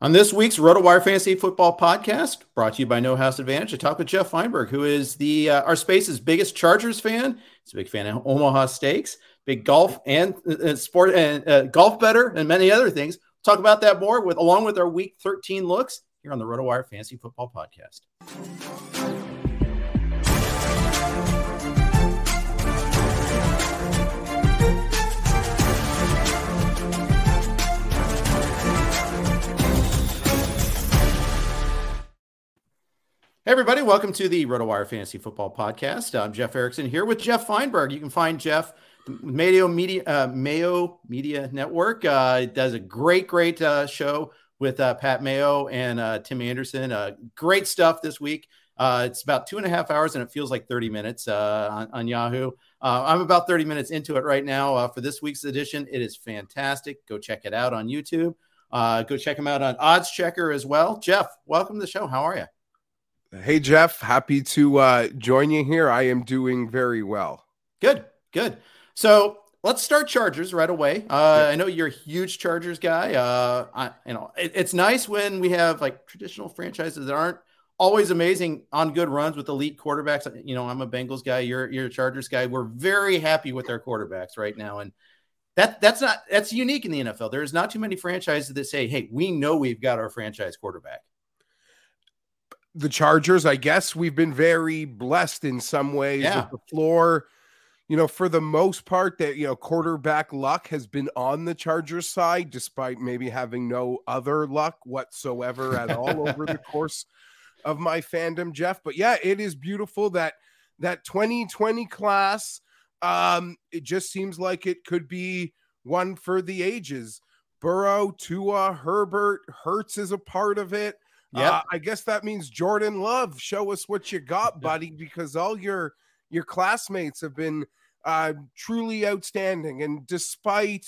On this week's RotoWire Fantasy Football Podcast, brought to you by No House Advantage, I talk with Jeff Feinberg, who is the uh, our space's biggest Chargers fan. He's a big fan of Omaha Steaks, big golf and uh, sport and uh, golf bettor, and many other things. Talk about that more with along with our Week 13 looks here on the RotoWire Fantasy Football Podcast. Hey, everybody, welcome to the RotoWire Fantasy Football Podcast. I'm Jeff Erickson here with Jeff Feinberg. You can find Jeff Mayo Media uh, Mayo Media Network. Uh, does a great, great uh, show with uh, Pat Mayo and uh, Tim Anderson. Uh, great stuff this week. it's about two and a half hours, and it feels like 30 minutes on, on, Yahoo. I'm about 30 minutes into it right now for this week's edition. It is fantastic. Go check it out on YouTube. go check them out on Odds Checker as well. Jeff, welcome to the show. How are you? Hey, Jeff, happy to uh, join you here. I am doing very well. Good, good. So let's start Chargers right away. Uh, yeah. I know you're a huge Chargers guy. Uh, I, you know, it, it's nice when we have like traditional franchises that aren't always amazing on good runs with elite quarterbacks. You know, I'm a Bengals guy. You're you're a Chargers guy. We're very happy with our quarterbacks right now, and that that's not that's unique in the NFL. There's not too many franchises that say, "Hey, we know we've got our franchise quarterback." The Chargers, I guess we've been very blessed in some ways. Yeah. The floor, you know, for the most part, that you know, quarterback luck has been on the Chargers side, despite maybe having no other luck whatsoever at all over the course of my fandom, Jeff. But yeah, it is beautiful that that 2020 class. Um, it just seems like it could be one for the ages. Burrow, Tua, Herbert, Hurts is a part of it. Yeah, uh, I guess that means Jordan Love. Show us what you got, buddy, because all your your classmates have been uh, truly outstanding. And despite,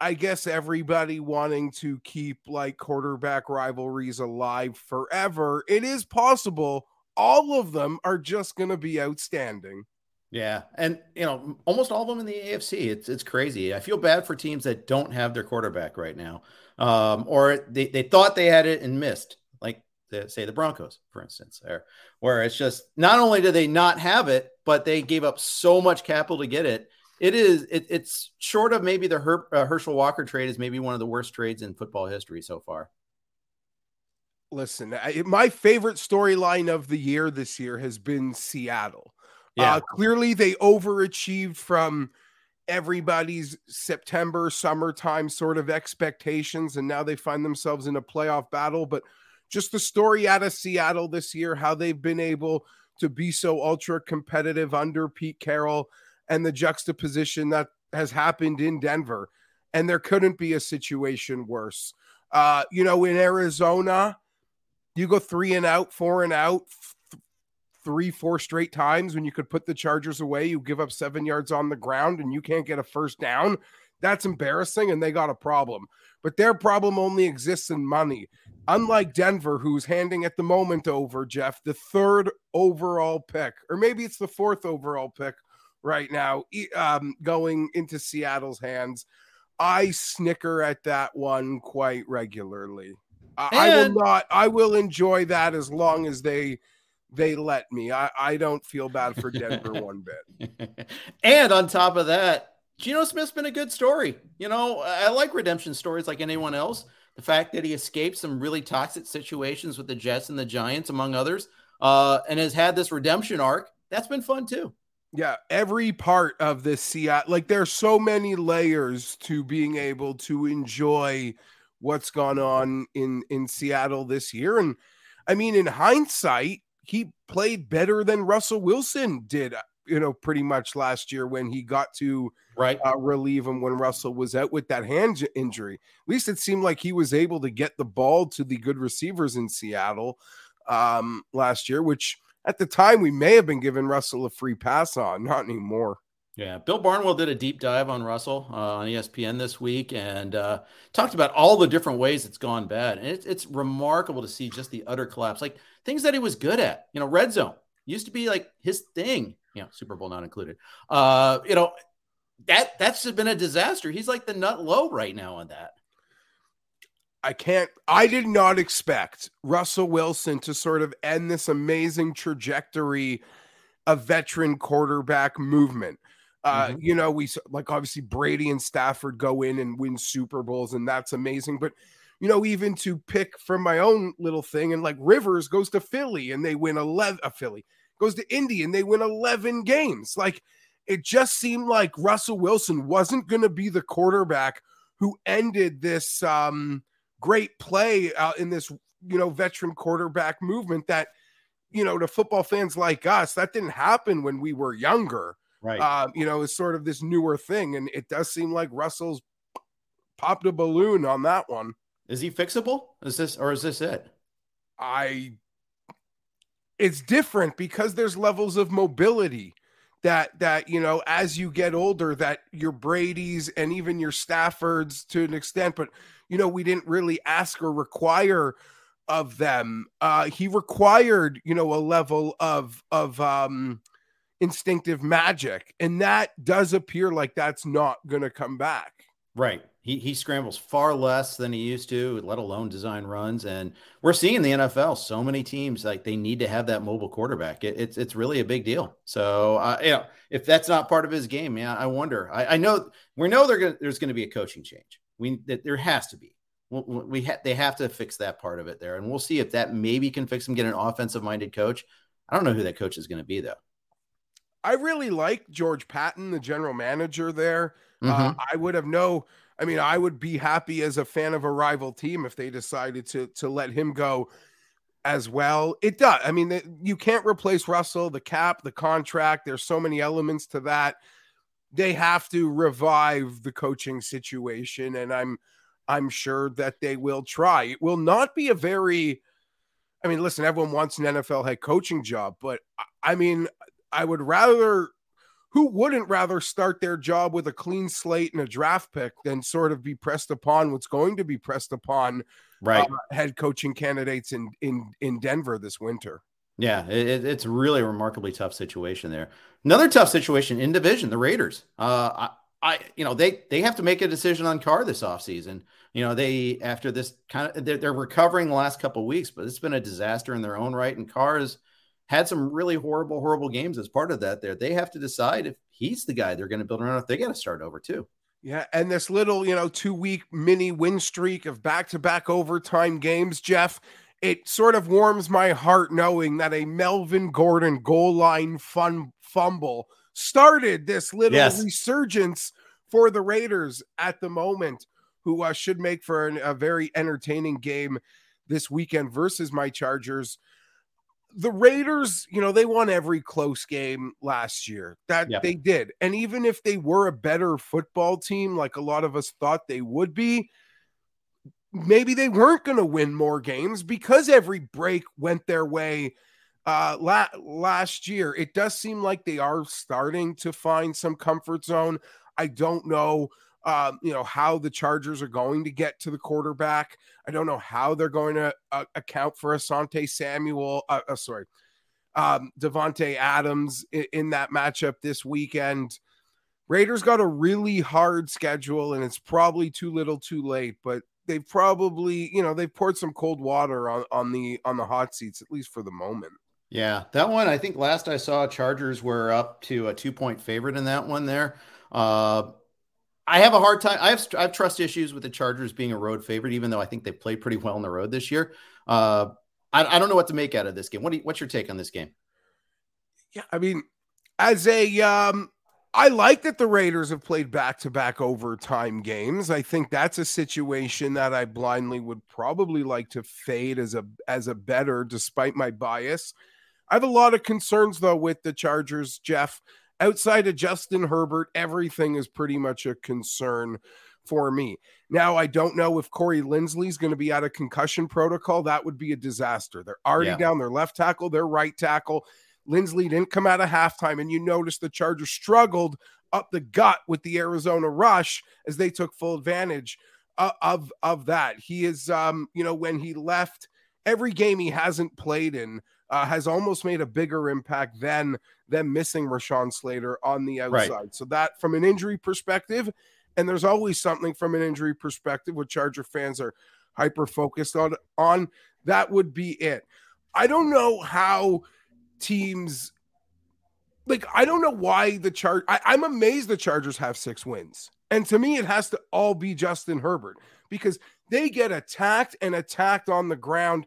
I guess, everybody wanting to keep like quarterback rivalries alive forever, it is possible all of them are just going to be outstanding. Yeah, and you know, almost all of them in the AFC. It's it's crazy. I feel bad for teams that don't have their quarterback right now, um, or they, they thought they had it and missed the, say the Broncos, for instance, there, where it's just not only do they not have it, but they gave up so much capital to get it. It is it, it's short of maybe the Her, uh, Herschel Walker trade is maybe one of the worst trades in football history so far. Listen, I, my favorite storyline of the year this year has been Seattle. Yeah, uh, clearly they overachieved from everybody's September, summertime sort of expectations, and now they find themselves in a playoff battle. But just the story out of Seattle this year, how they've been able to be so ultra competitive under Pete Carroll and the juxtaposition that has happened in Denver. And there couldn't be a situation worse. Uh, you know, in Arizona, you go three and out, four and out, th- three, four straight times when you could put the Chargers away. You give up seven yards on the ground and you can't get a first down. That's embarrassing, and they got a problem. But their problem only exists in money. Unlike Denver, who's handing at the moment over, Jeff, the third overall pick, or maybe it's the fourth overall pick right now, um, going into Seattle's hands. I snicker at that one quite regularly. I, I will not. I will enjoy that as long as they they let me. I, I don't feel bad for Denver one bit. and on top of that, Geno Smith's been a good story. You know, I like redemption stories like anyone else. The fact that he escaped some really toxic situations with the Jets and the Giants, among others, uh, and has had this redemption arc. That's been fun too. Yeah, every part of this Seattle, like there's so many layers to being able to enjoy what's gone on in in Seattle this year. And I mean, in hindsight, he played better than Russell Wilson did, you know, pretty much last year when he got to right uh, relieve him when Russell was out with that hand injury. At least it seemed like he was able to get the ball to the good receivers in Seattle um, last year, which at the time we may have been giving Russell a free pass on, not anymore. Yeah, Bill Barnwell did a deep dive on Russell uh, on ESPN this week and uh, talked about all the different ways it's gone bad. And it's, it's remarkable to see just the utter collapse, like things that he was good at. You know, red zone used to be like his thing. You know, Super Bowl not included. Uh, you know, that that's been a disaster. He's like the nut low right now on that. I can't, I did not expect Russell Wilson to sort of end this amazing trajectory of veteran quarterback movement. Uh, mm-hmm. You know, we like obviously Brady and Stafford go in and win Super Bowls, and that's amazing. But, you know, even to pick from my own little thing, and like Rivers goes to Philly and they win 11, a uh, Philly goes to Indy and they win 11 games. Like, it just seemed like Russell Wilson wasn't going to be the quarterback who ended this, um, great play out in this, you know, veteran quarterback movement that, you know, to football fans like us, that didn't happen when we were younger. Right. Um, you know, is sort of this newer thing. And it does seem like Russell's popped a balloon on that one. Is he fixable? Is this or is this it? I it's different because there's levels of mobility that that you know as you get older that your Brady's and even your Staffords to an extent but you know, we didn't really ask or require of them. Uh, he required, you know, a level of of um, instinctive magic, and that does appear like that's not going to come back. Right. He he scrambles far less than he used to, let alone design runs. And we're seeing the NFL so many teams like they need to have that mobile quarterback. It, it's it's really a big deal. So uh, you know, if that's not part of his game, yeah, I wonder. I, I know we know gonna, there's going to be a coaching change. We that there has to be. We ha- they have to fix that part of it there, and we'll see if that maybe can fix them. Get an offensive minded coach. I don't know who that coach is going to be though. I really like George Paton, the general manager there. Uh, mm-hmm. Uh, I would have no. I mean, I would be happy as a fan of a rival team if they decided to to let him go as well. It does. I mean, you can't replace Russell, the cap, the contract. There's so many elements to that they have to revive the coaching situation and i'm i'm sure that they will try it will not be a very i mean listen everyone wants an nfl head coaching job but i mean i would rather who wouldn't rather start their job with a clean slate and a draft pick than sort of be pressed upon what's going to be pressed upon right uh, head coaching candidates in in in denver this winter yeah, it, it's really a remarkably tough situation there. Another tough situation in division, the Raiders. Uh, I, I, you know, they they have to make a decision on Carr this offseason. You know, they after this kind of they're, they're recovering the last couple weeks, but it's been a disaster in their own right. And Carr has had some really horrible, horrible games as part of that. There, they have to decide if he's the guy they're going to build around. If they got to start over too. Yeah, and this little, you know, two week mini win streak of back to back overtime games, Jeff it sort of warms my heart knowing that a Melvin Gordon goal line fun fumble started this little yes. resurgence for the Raiders at the moment, who uh, should make for an, a very entertaining game this weekend versus my Chargers. The Raiders, you know, they won every close game last year. That they did. And even if they were a better football team, like a lot of us thought they would be, maybe they weren't going to win more games because every break went their way uh la- last year it does seem like they are starting to find some comfort zone i don't know um, you know how the chargers are going to get to the quarterback i don't know how they're going to uh, account for asante samuel uh, uh, sorry um davante adams in, in that matchup this weekend raiders got a really hard schedule and it's probably too little too late but they've probably you know they've poured some cold water on on the on the hot seats at least for the moment. Yeah, that one I think last I saw Chargers were up to a two point favorite in that one there. Uh, I have a hard time. I have I have trust issues with the Chargers being a road favorite, even though I think they played pretty well on the road this year. Uh, I, I don't know what to make out of this game. What you, what's your take on this game? Yeah, I mean, as a um, I like that the Raiders have played back to back overtime games. I think that's a situation that I blindly would probably like to fade as a as a bettor, despite my bias. I have a lot of concerns though with the Chargers, Jeff. Outside of Justin Herbert, everything is pretty much a concern for me. Now, I don't know if Corey Linsley is going to be out of concussion protocol. That would be a disaster. They're already yeah. down their left tackle, their right tackle. Linsley didn't come out of halftime, and you notice the Chargers struggled up the gut with the Arizona rush as they took full advantage of of, of that. He is, um, you know, when he left, every game he hasn't played in uh, has almost made a bigger impact than them missing Rashawn Slater on the outside. Right. So that, from an injury perspective, and there's always something from an injury perspective, what Charger fans are hyper focused on. On that would be it. I don't know how teams like I don't know why the Charge. I'm amazed the Chargers have six wins, and to me, it has to all be Justin Herbert because they get attacked and attacked on the ground.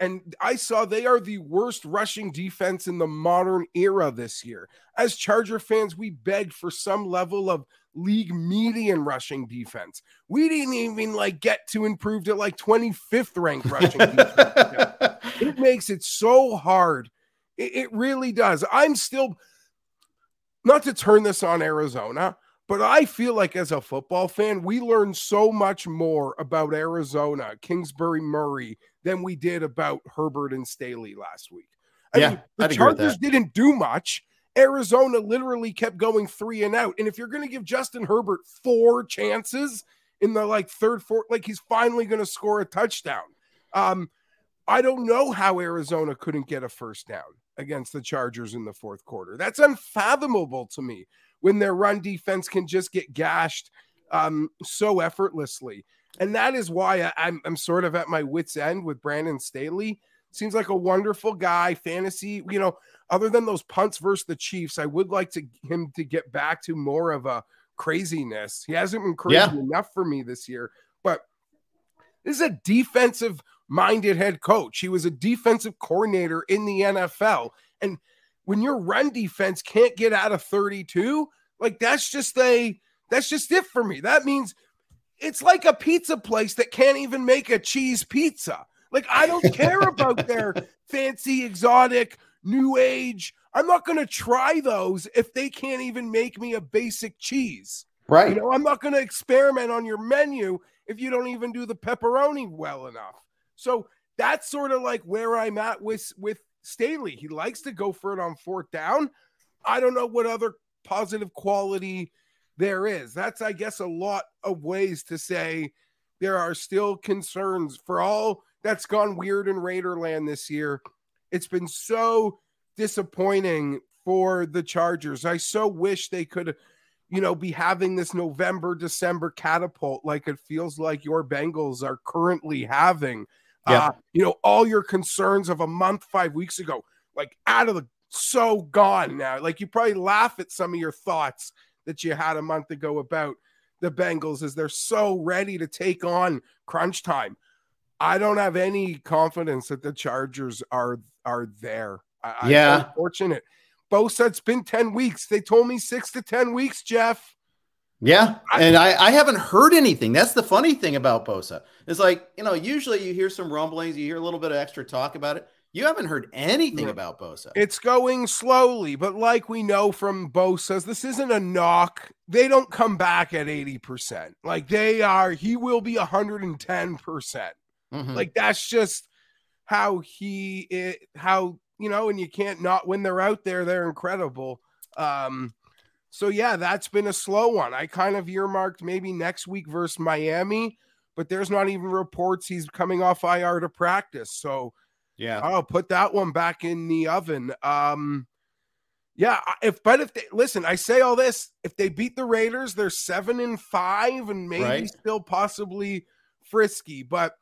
And I saw they are the worst rushing defense in the modern era this year. As Charger fans, we begged for some level of league median rushing defense. We didn't even like get to improve to like 25th ranked rushing defense. it makes it so hard it, it really does. I'm still not to turn this on Arizona, but I feel like as a football fan, we learned so much more about Arizona, Kingsbury Murray, than we did about Herbert and Staley last week. I yeah, mean, the I'd Chargers didn't do much. Arizona literally kept going three and out. And if you're going to give Justin Herbert four chances in the like third, fourth, like he's finally going to score a touchdown. Um, I don't know how Arizona couldn't get a first down against the Chargers in the fourth quarter. That's unfathomable to me when their run defense can just get gashed um, so effortlessly. And that is why I, I'm, I'm sort of at my wits' end with Brandon Staley. Seems like a wonderful guy, fantasy, you know, other than those punts versus the Chiefs, I would like to him to get back to more of a craziness. He hasn't been crazy yeah. enough for me this year, but this is a defensive minded head coach. He was a defensive coordinator in the NFL. And when your run defense can't get out of 32, like that's just a that's just it for me. That means it's like a pizza place that can't even make a cheese pizza. Like I don't care about their fancy exotic new age. I'm not going to try those if they can't even make me a basic cheese. Right. You know, I'm not going to experiment on your menu if you don't even do the pepperoni well enough. So that's sort of like where I'm at with with Staley. He likes to go for it on fourth down. I don't know what other positive quality there is. That's, I guess, a lot of ways to say there are still concerns for all that's gone weird in Raiderland this year. It's been so disappointing for the Chargers. I so wish they could, you know, be having this November, December catapult like it feels like your Bengals are currently having. Yeah. Uh, you know, all your concerns of a month, five weeks ago, like out of the so gone now. Like you probably laugh at some of your thoughts that you had a month ago about the Bengals as they're so ready to take on crunch time. I don't have any confidence that the Chargers are are there. I, yeah, unfortunate. Bosa, it's been 10 weeks. They told me six to 10 weeks, Jeff. Yeah, and I, I haven't heard anything. That's the funny thing about Bosa. It's like you know, usually you hear some rumblings, you hear a little bit of extra talk about it. You haven't heard anything about Bosa. It's going slowly, but like we know from Bosa's, this isn't a knock. They don't come back at 80%. Like they are, he will be 110%. percent mm hmm Like that's just how he, it, how, you know, and you can't not, when they're out there, they're incredible. Um, so yeah, that's been a slow one. I kind of earmarked maybe next week versus Miami, but there's not even reports he's coming off IR to practice. So yeah, I'll put that one back in the oven. Um, yeah, if but if they listen, I say all this, if they beat the Raiders, they're seven and five and maybe right. still possibly frisky, but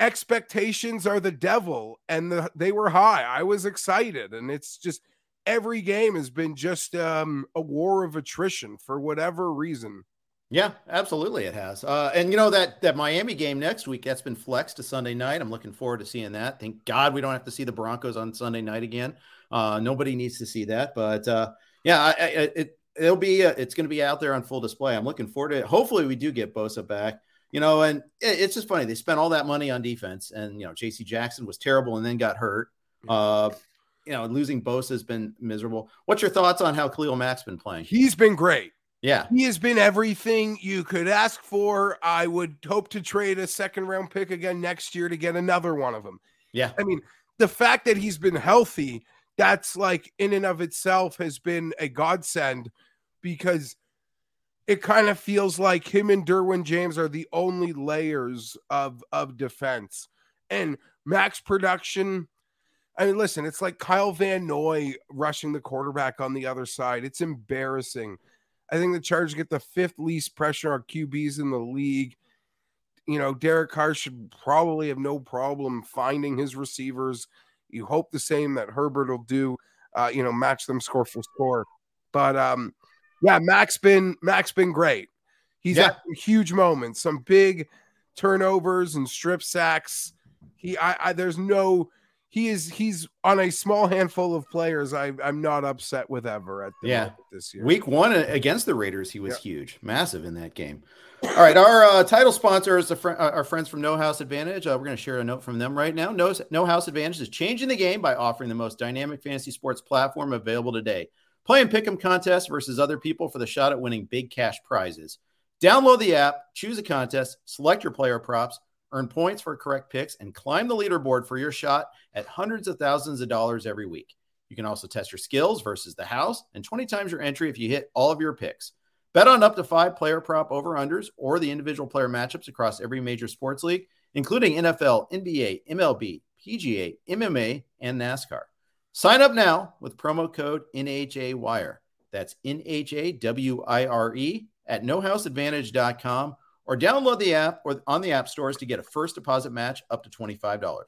expectations are the devil and the, they were high. I was excited, and it's just every game has been just um, a war of attrition for whatever reason. Yeah, absolutely, it has. Uh, and you know that that Miami game next week that's been flexed to Sunday night. I'm looking forward to seeing that. Thank God we don't have to see the Broncos on Sunday night again. Uh, nobody needs to see that, but uh, yeah, I, I, it it'll be uh, it's going to be out there on full display. I'm looking forward to it. Hopefully, we do get Bosa back. You know, and it, it's just funny they spent all that money on defense, and you know, J.C. Jackson was terrible and then got hurt. Uh, you know, losing Bosa has been miserable. What's your thoughts on how Khalil Mack's been playing? He's been great. Yeah. He has been everything you could ask for. I would hope to trade a second round pick again next year to get another one of them. Yeah. I mean, the fact that he's been healthy, that's like in and of itself has been a godsend because it kind of feels like him and Derwin James are the only layers of of defense. And Mack's production, I mean, listen, it's like Kyle Van Noy rushing the quarterback on the other side. It's embarrassing. I think the Chargers get the fifth least pressure on QBs in the league. You know, Derek Carr should probably have no problem finding his receivers. You hope the same that Herbert will do. Uh, you know, match them score for score. But um, yeah, Mack's been Mack's been great. He's Yeah. had huge moments, some big turnovers and strip sacks. He, I, I there's no he is he's on a small handful of players I, I'm not upset with ever at the Yeah. this year. Week one against the Raiders, he was huge, massive in that game. All right, our uh, title sponsor is the fr- uh, our friends from No House Advantage. Uh, we're going to share a note from them right now. No, no House Advantage is changing the game by offering the most dynamic fantasy sports platform available today. Play and pick 'em contests versus other people for the shot at winning big cash prizes. Download the app, choose a contest, select your player props, earn points for correct picks, and climb the leaderboard for your shot at hundreds of thousands of dollars every week. You can also test your skills versus the house and 20 times your entry if you hit all of your picks. Bet on up to five player prop over unders or the individual player matchups across every major sports league, including NFL, NBA, MLB, PGA, MMA, and NASCAR. Sign up now with promo code NHAWIRE. That's NHAWIRE E at nohouseadvantage.com or download the app or on the app stores to get a first deposit match up to $25.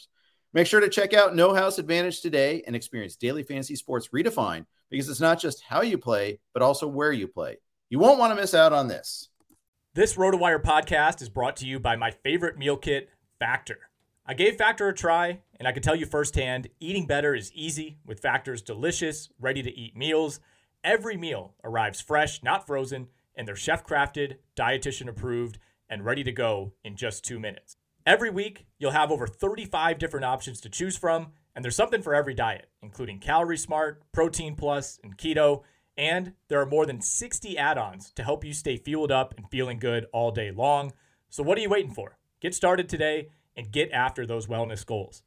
Make sure to check out No House Advantage today and experience daily fantasy sports redefined because it's not just how you play, but also where you play. You won't want to miss out on this. This RotoWire podcast is brought to you by my favorite meal kit, Factor. I gave Factor a try, and I can tell you firsthand eating better is easy with Factor's delicious, ready to eat meals. Every meal arrives fresh, not frozen, and they're chef crafted, dietitian approved, and ready to go in just two minutes. Every week, you'll have over 35 different options to choose from, and there's something for every diet, including Calorie Smart, Protein Plus, and Keto. And there are more than 60 add ons to help you stay fueled up and feeling good all day long. So, what are you waiting for? Get started today and get after those wellness goals.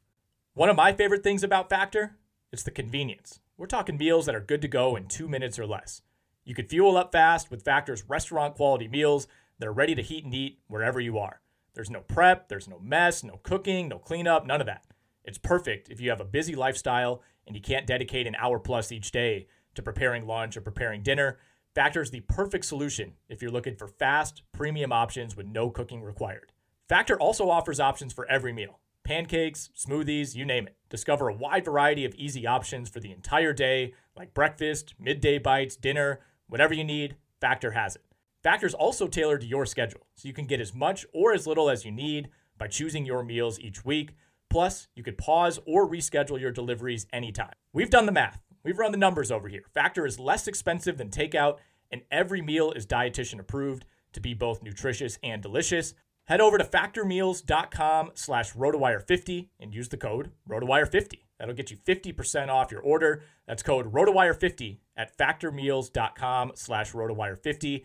One of my favorite things about Factor is the convenience. We're talking meals that are good to go in two minutes or less. You can fuel up fast with Factor's restaurant quality meals that are ready to heat and eat wherever you are. There's no prep, there's no mess, no cooking, no cleanup, none of that. It's perfect if you have a busy lifestyle and you can't dedicate an hour plus each day to preparing lunch or preparing dinner. Factor is the perfect solution if you're looking for fast, premium options with no cooking required. Factor also offers options for every meal pancakes, smoothies, you name it. Discover a wide variety of easy options for the entire day, like breakfast, midday bites, dinner, whatever you need, Factor has it. Factor's also tailored to your schedule, so you can get as much or as little as you need by choosing your meals each week. Plus, you could pause or reschedule your deliveries anytime. We've done the math. We've run the numbers over here. Factor is less expensive than takeout, and every meal is dietitian approved to be both nutritious and delicious. Head over to factormeals.com slash rotowire50 and use the code rotowire50. That'll get you 50% off your order. That's code rotowire50 at factormeals.com slash rotowire50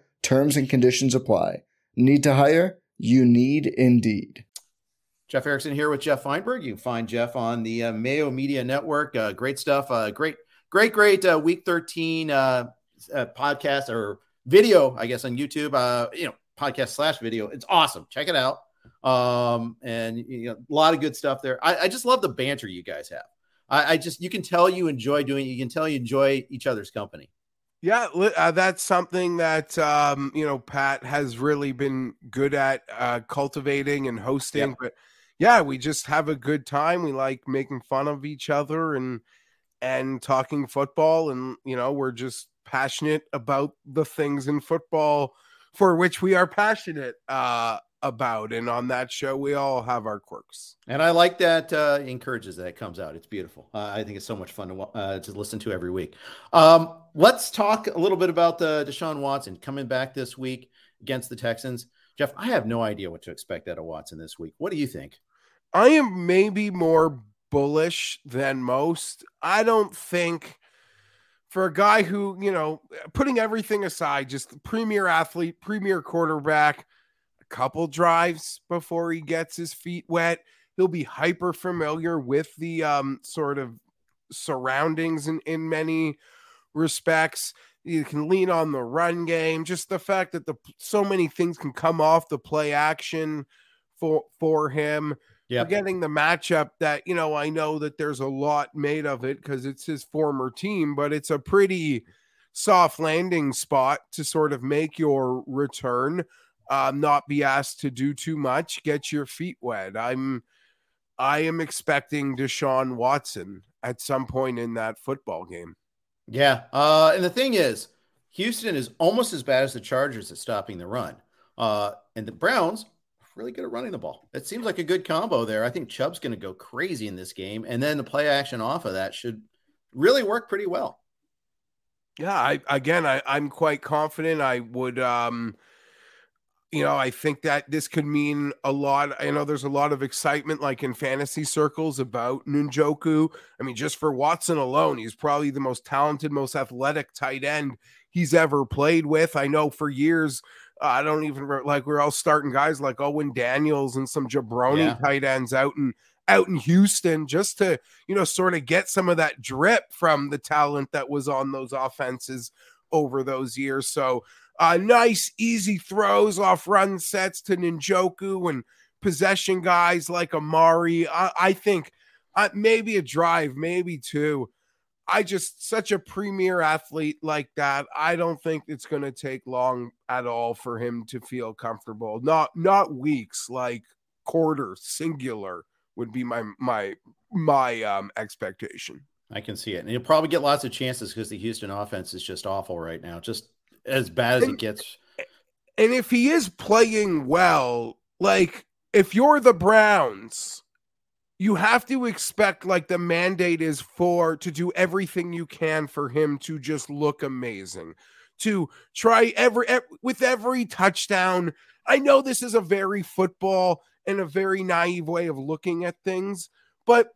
Terms and conditions apply. Need to hire? You need Indeed. Jeff Erickson here with Jeff Feinberg. You can find Jeff on the uh, Mayo Media Network. Uh, great stuff. Uh, great, great, great uh, Week 13 uh, uh, podcast or video, I guess, on YouTube. you know, podcast slash video. It's awesome. Check it out. Um, and you know, a lot of good stuff there. I, I just love the banter you guys have. I, I, just you can tell you enjoy doing. You can tell you enjoy each other's company. Yeah, uh, that's something that um, you know Pat has really been good at uh, cultivating and hosting. Yep. But yeah, we just have a good time. We like making fun of each other and and talking football, and you know we're just passionate about the things in football for which we are passionate uh, about. And on that show, we all have our quirks. And I like that uh, encourages that it comes out. It's beautiful. Uh, I think it's so much fun to uh, to listen to every week. Um, let's talk a little bit about the Deshaun Watson coming back this week against the Texans. Jeff, I have no idea what to expect out of Watson this week. What do you think? I am maybe more bullish than most. I don't think for a guy who, you know, putting everything aside, just premier athlete, premier quarterback, couple drives before he gets his feet wet. He'll be hyper familiar with the um, sort of surroundings in, in many respects. You can lean on the run game, just the fact that the so many things can come off the play action for for him. Yeah, getting the matchup that you know I know that there's a lot made of it because it's his former team, but it's a pretty soft landing spot to sort of make your return uh, not be asked to do too much, get your feet wet. I'm I am expecting Deshaun Watson at some point in that football game. Yeah. Uh, and the thing is, Houston is almost as bad as the Chargers at stopping the run. Uh, and the Browns really good at running the ball. It seems like a good combo there. I think Chubb's going to go crazy in this game. And then the play action off of that should really work pretty well. Yeah, I again I, I'm quite confident I would um you know, I think that this could mean a lot. I know there's a lot of excitement, like in fantasy circles, about Njoku. I mean, just for Watson alone, he's probably the most talented, most athletic tight end he's ever played with. I know for years, uh, I don't even like we're all starting guys like Owen Daniels and some jabroni yeah. tight ends out in out in Houston just to you know sort of get some of that drip from the talent that was on those offenses over those years. So uh, nice, easy throws off run sets to Njoku and possession guys like Amari. I, I think uh, maybe a drive, maybe two. I just such a premier athlete like that. I don't think it's going to take long at all for him to feel comfortable. Not not weeks, like quarter singular would be my my my um expectation. I can see it. And you'll probably get lots of chances because the Houston offense is just awful right now. Just as bad as and, it gets. And if he is playing well, like if you're the Browns, you have to expect like the mandate is for to do everything you can for him to just look amazing. To try every, every with every touchdown. I know this is a very football and a very naive way of looking at things, but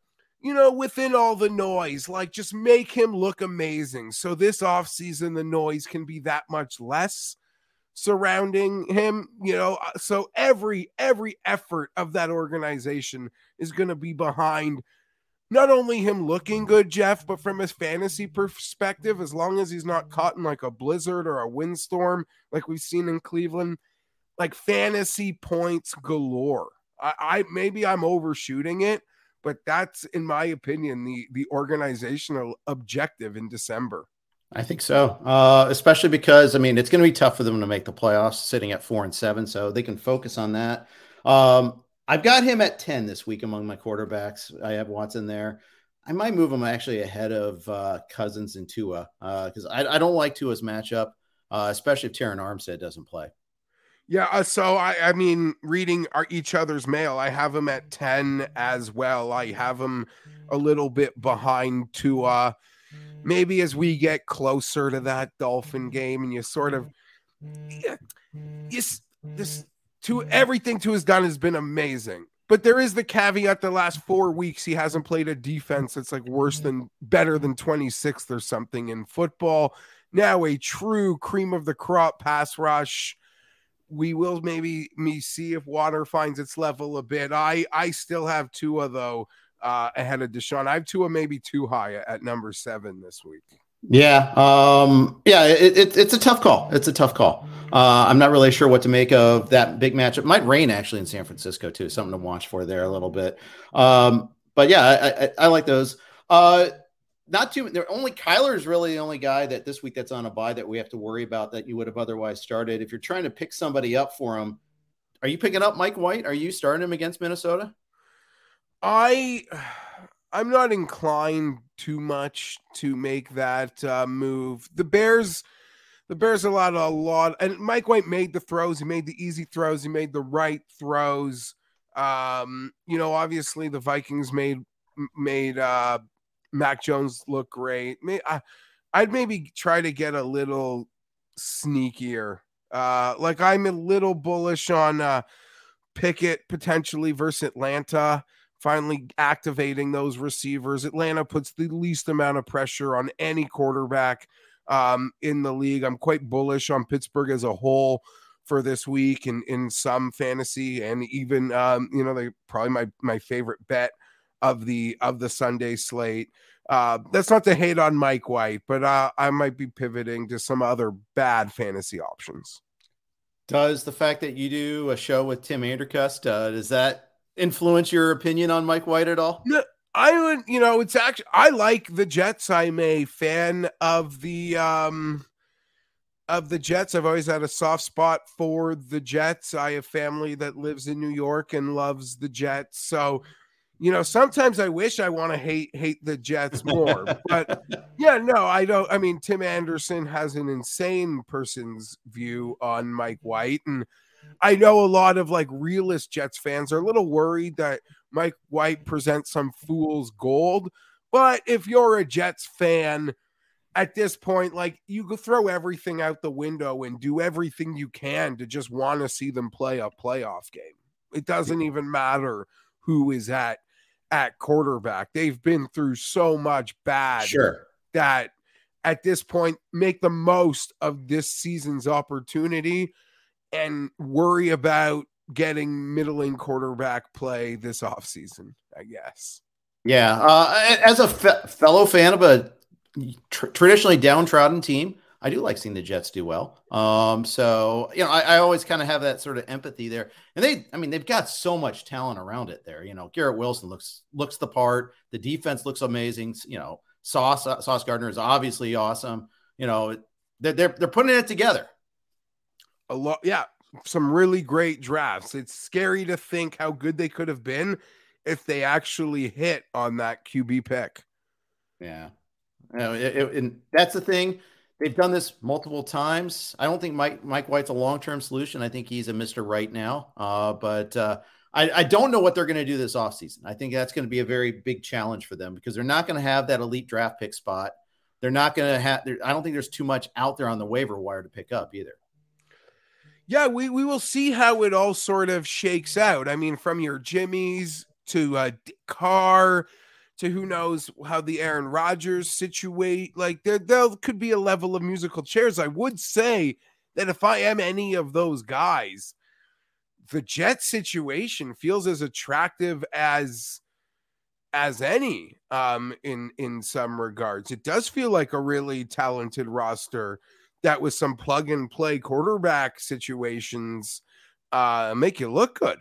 you know, within all the noise, like just make him look amazing. So this offseason, the noise can be that much less surrounding him, you know. Uh, so every every effort of that organization is going to be behind not only him looking good, Jeff, but from his fantasy perspective, as long as he's not caught in like a blizzard or a windstorm like we've seen in Cleveland, like fantasy points galore. I, I maybe I'm overshooting it but that's in my opinion the the organizational objective in December. I think so, uh, especially because I mean it's going to be tough for them to make the playoffs, sitting at four and seven, so they can focus on that. Um, I've got him at ten this week among my quarterbacks. I have Watson there. I might move him actually ahead of uh, Cousins and Tua because uh, I, I, don't like Tua's matchup, uh, especially if Terron Armstead doesn't play. Yeah, uh, so I, I mean, reading our, each other's mail, I have him at 10 as well. I have him a little bit behind Tua. Maybe as we get closer to that Dolphin game and you sort of, yeah, yes, this to everything to has done has been amazing. But there is the caveat the last four weeks he hasn't played a defense that's like worse than better than 26th or something in football. Now a true cream of the crop pass rush we will maybe me see if water finds its level a bit. I I still have Tua though uh, ahead of Deshaun. I have Tua maybe too high at number seven this week. Yeah, um, yeah, it, it, it's a tough call. It's a tough call. Uh, I'm not really sure what to make of that big match. It might rain actually in San Francisco too. Something to watch for there a little bit. Um, but yeah, I, I, I like those. Uh, not too. They're only Kyler is really the only guy that this week that's on a bye that we have to worry about that you would have otherwise started. If you're trying to pick somebody up for him, are you picking up Mike White? Are you starting him against Minnesota? I I'm not inclined too much to make that uh, move. The Bears, the Bears allowed a lot, and Mike White made the throws. He made the easy throws. He made the right throws. Um, you know, obviously the Vikings made made uh, Mac Jones look great. I, I'd maybe try to get a little sneakier. Uh, like I'm a little bullish on uh, Pickett potentially versus Atlanta. Finally activating those receivers. Atlanta puts the least amount of pressure on any quarterback um, in the league. I'm quite bullish on Pittsburgh as a whole for this week and in some fantasy and even um, you know they probably my my favorite bet of the of the Sunday slate. Uh, that's not to hate on Mike White, but uh, I might be pivoting to some other bad fantasy options. Does the fact that you do a show with Tim Anderson uh, does that influence your opinion on Mike White at all? No, I would. You know, it's actually I like the Jets. I'm a fan of the um of the Jets. I've always had a soft spot for the Jets. I have family that lives in New York and loves the Jets, so you know, sometimes I wish I want to hate hate the Jets more, but yeah, no, I don't. I mean, Tim Anderson has an insane person's view on Mike White, and I know a lot of like realist Jets fans are a little worried that Mike White presents some fool's gold. But if you're a Jets fan at this point, like you could throw everything out the window and do everything you can to just want to see them play a playoff game. It doesn't even matter who is at at quarterback. They've been through so much bad sure. that at this point make the most of this season's opportunity and worry about getting middling quarterback play this offseason, I guess. Yeah. Uh, as a fe- fellow fan of a tr- traditionally downtrodden team, I do like seeing the Jets do well. Um, so you know, I, I always kind of have that sort of empathy there. And they, I mean, they've got so much talent around it there. You know, Garrett Wilson looks looks the part. The defense looks amazing. You know, Sauce uh, Sauce Gardner is obviously awesome. You know, they're they're, they're putting it together. A lot, yeah. Some really great drafts. It's scary to think how good they could have been if they actually hit on that QB pick. Yeah, you know, it, it, and that's the thing They've done this multiple times. I don't think Mike Mike White's a long term solution. I think he's a Mister Right now. Uh, but uh, I, I, don't know what they're going to do this offseason. I think that's going to be a very big challenge for them because they're not going to have that elite draft pick spot. They're not going to have. I don't think there's too much out there on the waiver wire to pick up either. Yeah, we we will see how it all sort of shakes out. I mean, from your Jimmys to uh, Carr to who knows how the Aaron Rodgers situate. Like there, there could be a level of musical chairs. I would say that if I am any of those guys, the Jet situation feels as attractive as as any um in in some regards. It does feel like a really talented roster that with some plug and play quarterback situations uh make you look good.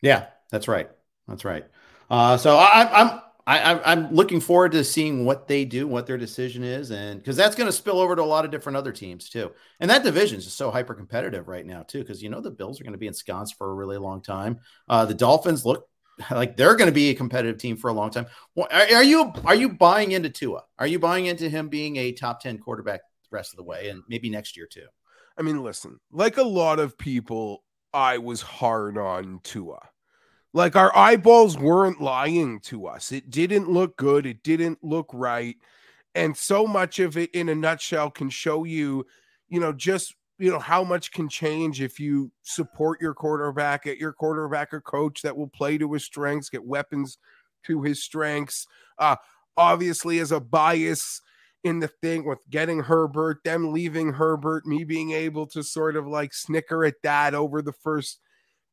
Yeah, that's right. That's right. Uh, so I, I'm I, am looking forward to seeing what they do, what their decision is, and because that's going to spill over to a lot of different other teams too. And that division is just so hyper competitive right now too, because you know the Bills are going to be ensconced for a really long time. Uh, the Dolphins look like they're going to be a competitive team for a long time. Are, are, you are you buying into Tua? Are you buying into him being a top ten quarterback the rest of the way, and maybe next year too? I mean, listen, like a lot of people, I was hard on Tua. Like our eyeballs weren't lying to us. It didn't look good. It didn't look right. And so much of it in a nutshell can show you, you know, just you know how much can change if you support your quarterback at your quarterback or coach that will play to his strengths get weapons to his strengths uh obviously as a bias in the thing with getting herbert them leaving herbert me being able to sort of like snicker at that over the first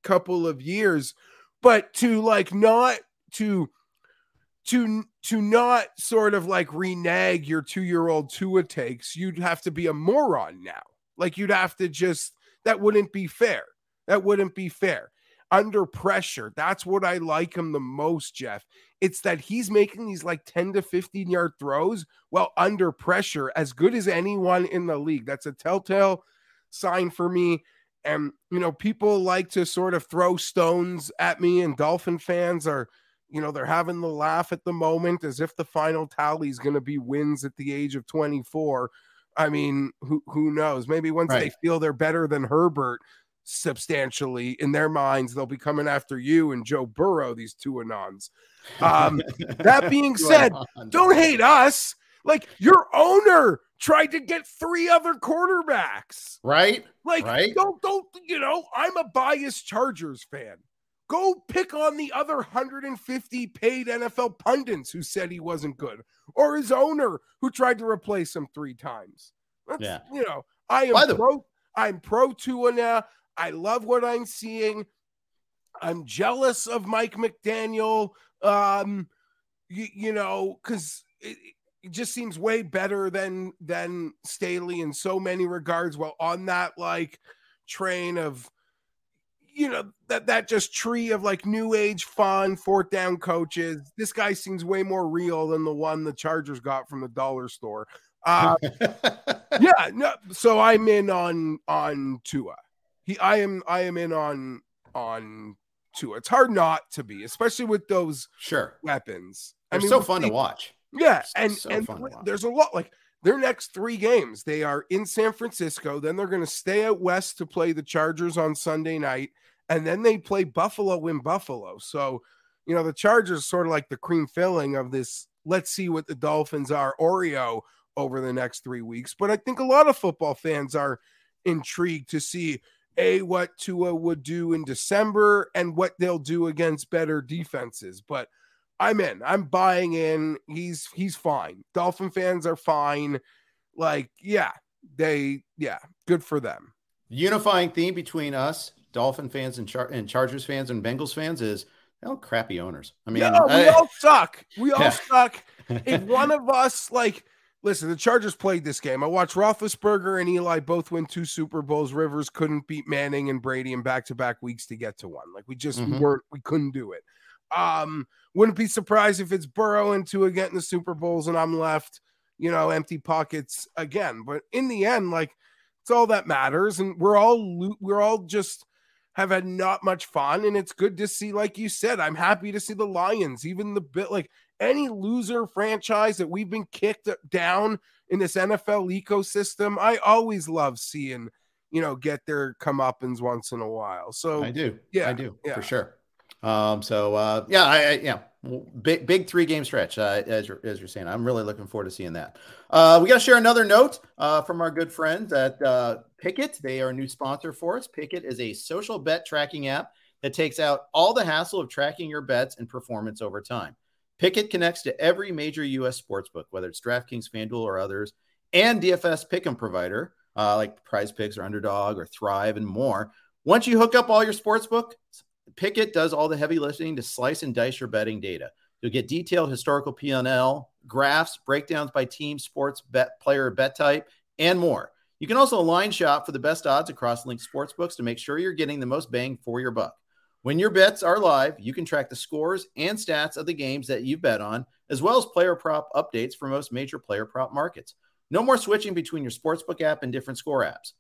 couple of years but to like not to to to not sort of like renege your two year old Tua takes, you'd have to be a moron now. Like you'd have to just that wouldn't be fair. That wouldn't be fair. Under pressure, that's what I like him the most, Jeff. It's that he's making these like 10 to 15 yard throws while under pressure, as good as anyone in the league. That's a telltale sign for me. And, you know, people like to sort of throw stones at me, and Dolphin fans are, you know, they're having the laugh at the moment as if the final tally is going to be wins at the age of 24. I mean, who who knows? Maybe once right. they feel they're better than Herbert substantially in their minds, they'll be coming after you and Joe Burrow, these two anons. Um, that being said, don't hate us. Like your owner tried to get three other quarterbacks. Right. Like, right. don't don't you know, I'm a biased Chargers fan. Go pick on the other 150 paid NFL pundits who said he wasn't good, or his owner who tried to replace him three times. That's, yeah, you know, I am the- pro. I'm pro Tua now. I love what I'm seeing. I'm jealous of Mike McDaniel. Um, you, you know, because it, just seems way better than than Staley in so many regards. Well, on that like train of you know that that just tree of like new age fun fourth down coaches. This guy seems way more real than the one the Chargers got from the dollar store. Uh, yeah, no. So I'm in on on Tua. He, I am, I am in on on Tua. It's hard not to be, especially with those sure weapons. They're I mean, so fun the, to watch. Yeah, and so and there's a lot like their next three games. They are in San Francisco, then they're going to stay out west to play the Chargers on Sunday night, and then they play Buffalo in Buffalo. So, you know, the Chargers sort of like the cream filling of this. Let's see what the Dolphins are Oreo over the next three weeks. But I think a lot of football fans are intrigued to see a what Tua would do in December and what they'll do against better defenses. But I'm in. I'm buying in. He's he's fine. Dolphin fans are fine. Like, yeah, they yeah, good for them. Unifying theme between us, Dolphin fans and, Char- and Chargers fans and Bengals fans is oh crappy owners. I mean, yeah, we I, all suck. We all yeah. suck. If one of us like listen, the Chargers played this game. I watched Roethlisberger and Eli both win two Super Bowls. Rivers couldn't beat Manning and Brady in back to back weeks to get to one. Like we just mm-hmm. weren't, we couldn't do it. Um, wouldn't be surprised if it's Burrow and Tua getting the Super Bowls and I'm left, you know, empty pockets again. But in the end, like it's all that matters, and we're all we're all just have had not much fun, and it's good to see. Like you said, I'm happy to see the Lions, even the bit like any loser franchise that we've been kicked down in this NFL ecosystem. I always love seeing you know get their comeuppance once in a while. So I do, yeah, I do yeah. for sure. Um, so uh, yeah, I, I yeah, big big three game stretch uh, as you're as you're saying. I'm really looking forward to seeing that. Uh, we got to share another note uh, from our good friends at uh, Pikkit. They are a new sponsor for us. Pikkit is a social bet tracking app that takes out all the hassle of tracking your bets and performance over time. Pikkit connects to every major U.S. sportsbook, whether it's DraftKings, FanDuel, or others, and DFS pick'em provider uh, like Prize Picks or Underdog or Thrive and more. Once you hook up all your sportsbook Pikkit does all the heavy lifting to slice and dice your betting data. You'll get detailed historical P&L, graphs, breakdowns by team, sports, bet player, bet type, and more. You can also line shop for the best odds across linked sportsbooks to make sure you're getting the most bang for your buck. When your bets are live, you can track the scores and stats of the games that you bet on, as well as player prop updates for most major player prop markets. No more switching between your sportsbook app and different score apps.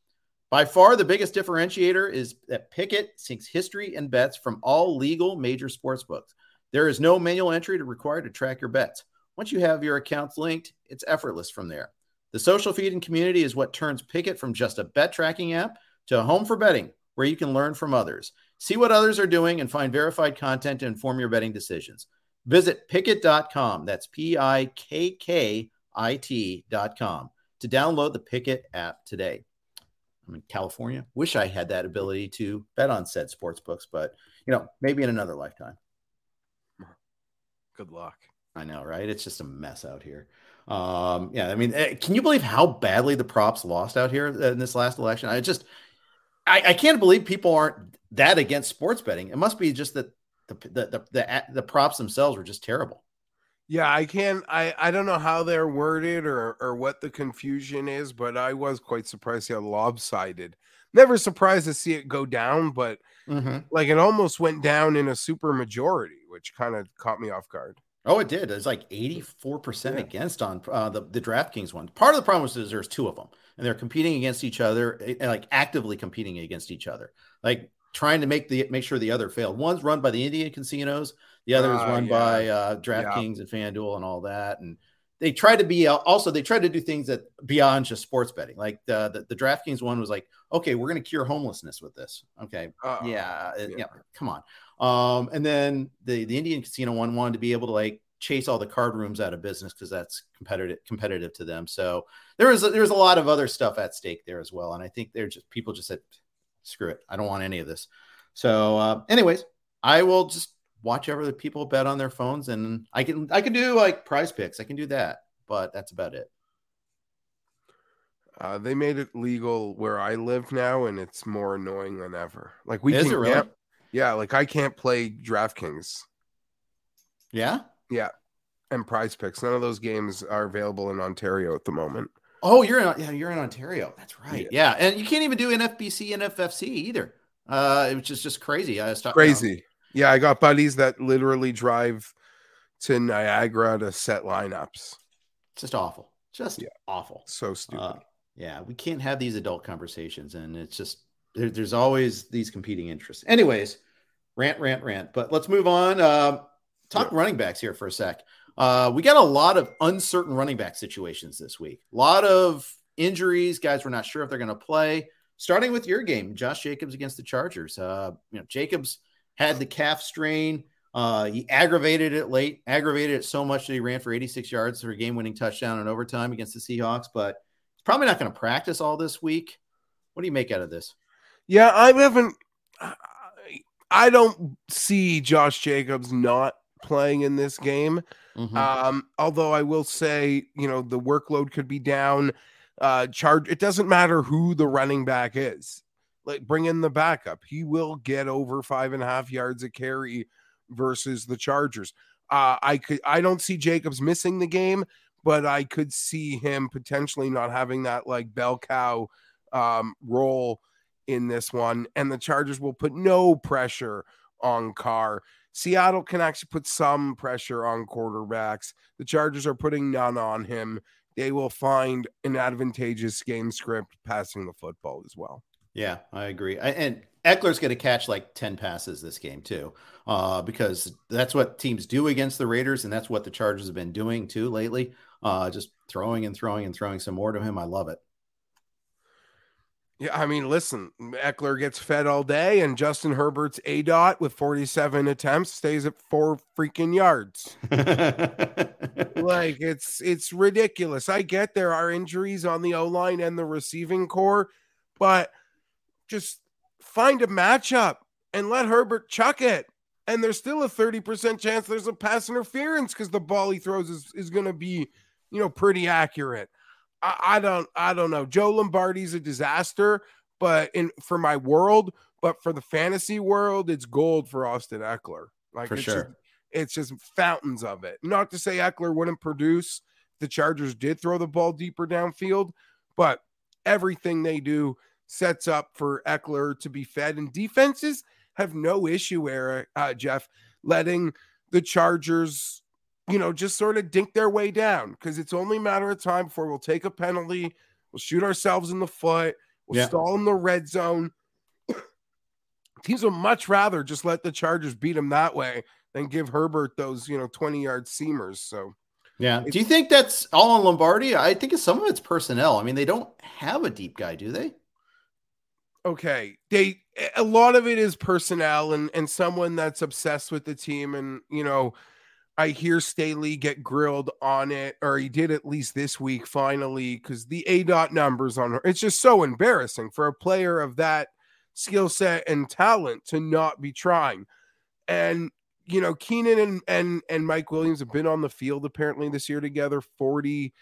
By far, the biggest differentiator is that Pikkit syncs history and bets from all legal major sports books. There is no manual entry to require to track your bets. Once you have your accounts linked, it's effortless from there. The social feed and community is what turns Pikkit from just a bet tracking app to a home for betting where you can learn from others. See what others are doing and find verified content to inform your betting decisions. Visit pikkit.com. That's P I K K I T.com to download the Pikkit app today. I'm in California. Wish I had that ability to bet on said sports books, but you know, maybe in another lifetime. Good luck. I know, right? It's just a mess out here. Um, yeah, I mean, eh, can you believe how badly the props lost out here in this last election? I just, I, I can't believe people aren't that against sports betting. It must be just that the the the the, the props themselves were just terrible. Yeah, I can I I don't know how they're worded or or what the confusion is, but I was quite surprised how lopsided. Never surprised to see it go down, but Mm-hmm. like it almost went down in a super majority, which kind of caught me off guard. Oh, it did. It's like 84% Yeah. against on uh, the, the DraftKings one. Part of the problem was is there's two of them and they're competing against each other eh, and like actively competing against each other. Like trying to make the make sure the other failed. One's run by the Indian casinos, the other is Ah, run yeah. by uh, DraftKings and FanDuel and all that. And they try to be also they try to do things that beyond just sports betting. Like the the, the DraftKings one was like, okay, we're going to cure homelessness with this. Okay, Uh, yeah, yeah. yeah, come on. Um, and then the the Indian casino one wanted to be able to like chase all the card rooms out of business because that's competitive competitive to them. So there was there was a lot of other stuff at stake there as well. And I think they're just people just said, screw it, I don't want any of this. So, uh, anyways, I will just watch over the people bet on their phones, and I can I can do like prize picks, I can do that, but that's about it. Uh, they made it legal where I live now, and it's more annoying than ever. Like we Is can it really? yeah, like I can't play DraftKings Yeah. Yeah, and Prize Picks. None of those games are available in Ontario at the moment. Oh, you're in yeah, you're in Ontario. That's right. Yeah, and you can't even do NFBC and FFC either. Uh, which is just crazy. I talking Crazy. Yeah, I got buddies that literally drive to Niagara to set lineups. just awful. Just Yeah. awful. So stupid. Uh, yeah, we can't have these adult conversations, and it's just there, there's always these competing interests. Anyways, rant, rant, rant. But let's move on. Uh, talk running backs here for a sec. Uh, we got a lot of uncertain running back situations this week. A lot of injuries. Guys, we're not sure if they're going to play. Starting with your game, Josh Jacobs against the Chargers. Uh, you know, Jacobs had the calf strain. Uh, he aggravated it late, aggravated it so much that he ran for 86 yards for a game-winning touchdown in overtime against the Seahawks. But he's probably not going to practice all this week. What do you make out of this? Yeah, I haven't. I- don't see Josh Jacobs not playing in this game. Mhm. Um, although I will say, you know, the workload could be down. Uh, charge. It doesn't matter who the running back is. Like, bring in the backup. He will get over five and a half yards a carry versus the Chargers. Uh, I could. I don't see Jacobs missing the game, but I could see him potentially not having that like bell cow um, role in this one, and the Chargers will put no pressure on Carr. Seattle can actually put some pressure on quarterbacks. The Chargers are putting none on him. They will find an advantageous game script passing the football as well. Yeah, I agree. I, and Ekeler's going to catch like 10 passes this game too, uh, because that's what teams do against the Raiders. And that's what the Chargers have been doing too lately. Uh, just throwing and throwing and throwing some more to him. I love it. Yeah, I mean, listen, Ekeler gets fed all day, and Justin Herbert's A dot with 47 attempts stays at four freaking yards. like it's it's ridiculous. I get there are injuries on the O line and the receiving corps, but just find a matchup and let Herbert chuck it. And there's still a 30% chance there's a pass interference because the ball he throws is, is gonna be, you know, pretty accurate. I, I don't I don't know. Joe Lombardi's a disaster, but in for my world, but for the fantasy world, it's gold for Austin Ekeler. Like For it's sure. just- it's just fountains of it. Not to say Ekeler wouldn't produce. The Chargers did throw the ball deeper downfield, but everything they do sets up for Ekeler to be fed. And defenses have no issue, Eric, uh, Jeff, letting the Chargers, you know, just sort of dink their way down because it's only a matter of time before we'll take a penalty, we'll shoot ourselves in the foot, we'll Yeah. stall in the red zone. Teams would much rather just let the Chargers beat them that way than give Herbert those, you know, 20 yard seamers. So Yeah. Do you think that's all on Lombardi? I think it's some of it's personnel. I mean, they don't have a deep guy, do they? Okay. They a lot of it is personnel and and someone that's obsessed with the team and you know I hear Staley get grilled on it, or he did at least this week finally, because the A dot numbers on her. It's just so embarrassing for a player of that skill set and talent to not be trying. And you know, Keenan and and and Mike Williams have been on the field apparently this year together, 40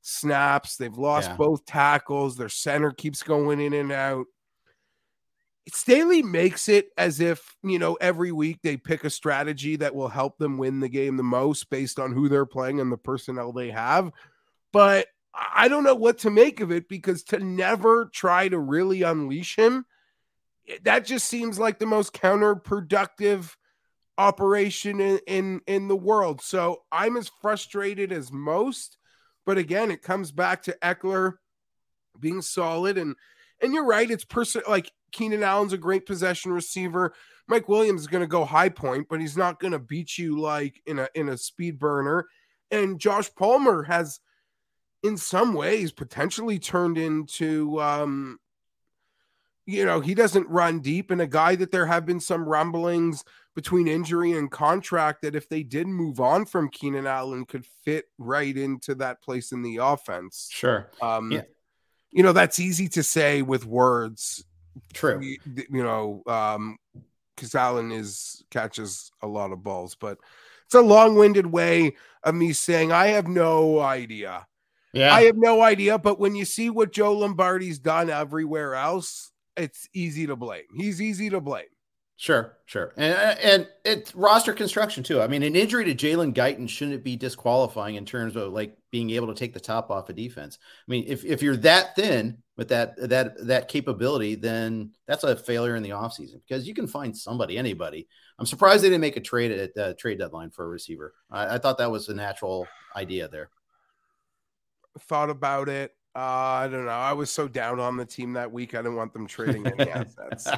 snaps. They've lost yeah. both tackles. Their center keeps going in and out. Staley makes it as if, you know, every week they pick a strategy that will help them win the game the most based on who they're playing and the personnel they have. But I don't know what to make of it because to never try to really unleash him, eh, that just seems like the most counterproductive operation in, in, in the world. So I'm as frustrated as most. But again, it comes back to Ekeler being solid and and you're right, it's person like Keenan Allen's a great possession receiver. Mike Williams is going to go high point, but he's not going to beat you like in a in a speed burner. And Josh Palmer has, in some ways, potentially turned into, um, you know, he doesn't run deep, and a guy that there have been some rumblings between injury and contract that if they did move on from Keenan Allen, could fit right into that place in the offense. Sure. Um, yeah. You know, that's easy to say with words True. You, you know, um, because Allen is catches a lot of balls, but it's a long-winded way of me saying I have no idea. Yeah, I have no idea. But when you see what Joe Lombardi's done everywhere else, it's easy to blame. He's easy to blame. Sure, sure, and and it's roster construction too. I mean, an injury to Jalen Guyton shouldn't be disqualifying in terms of like being able to take the top off a of defense. I mean, if if you're that thin with that that that capability, then that's a failure in the offseason because you can find somebody, anybody. I'm surprised they didn't make a trade at the trade deadline for a receiver. I, I thought that was a natural idea there. Thought about it. Uh, I don't know. I was so down on the team that week. I didn't want them trading any assets,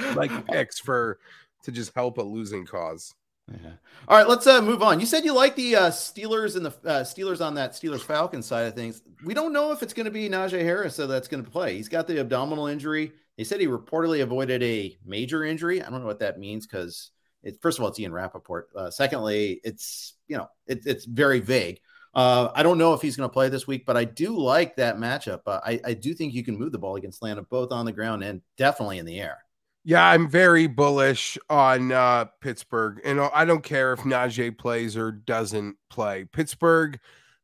like picks for to just help a losing cause. Yeah. All right, let's uh, move on. You said you like the uh, Steelers and the uh, Steelers on that Steelers Falcons side of things. We don't know if it's going to be Najee Harris that's going to play. He's got the abdominal injury. They said he reportedly avoided a major injury. I don't know what that means because it, first of all, it's Ian Rapoport. Uh, secondly, it's you know it, it's very vague. Uh, I don't know if he's going to play this week, but I do like that matchup. Uh, I, I do think you can move the ball against Atlanta both on the ground and definitely in the air. Yeah, I'm very bullish on uh, Pittsburgh, and I don't care if Najee plays or doesn't play. Pittsburgh,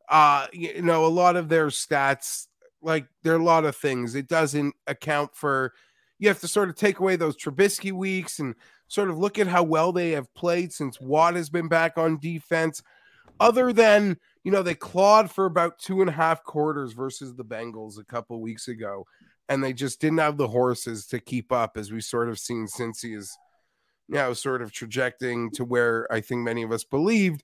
uh, you know, a lot of their stats, like there are a lot of things. It doesn't account for. You have to sort of take away those Trubisky weeks and sort of look at how well they have played since Watt has been back on defense. Other than you know, they clawed for about two and a half quarters versus the Bengals a couple weeks ago and they just didn't have the horses to keep up as we sort of seen since he is now sort of trajecting to where I think many of us believed.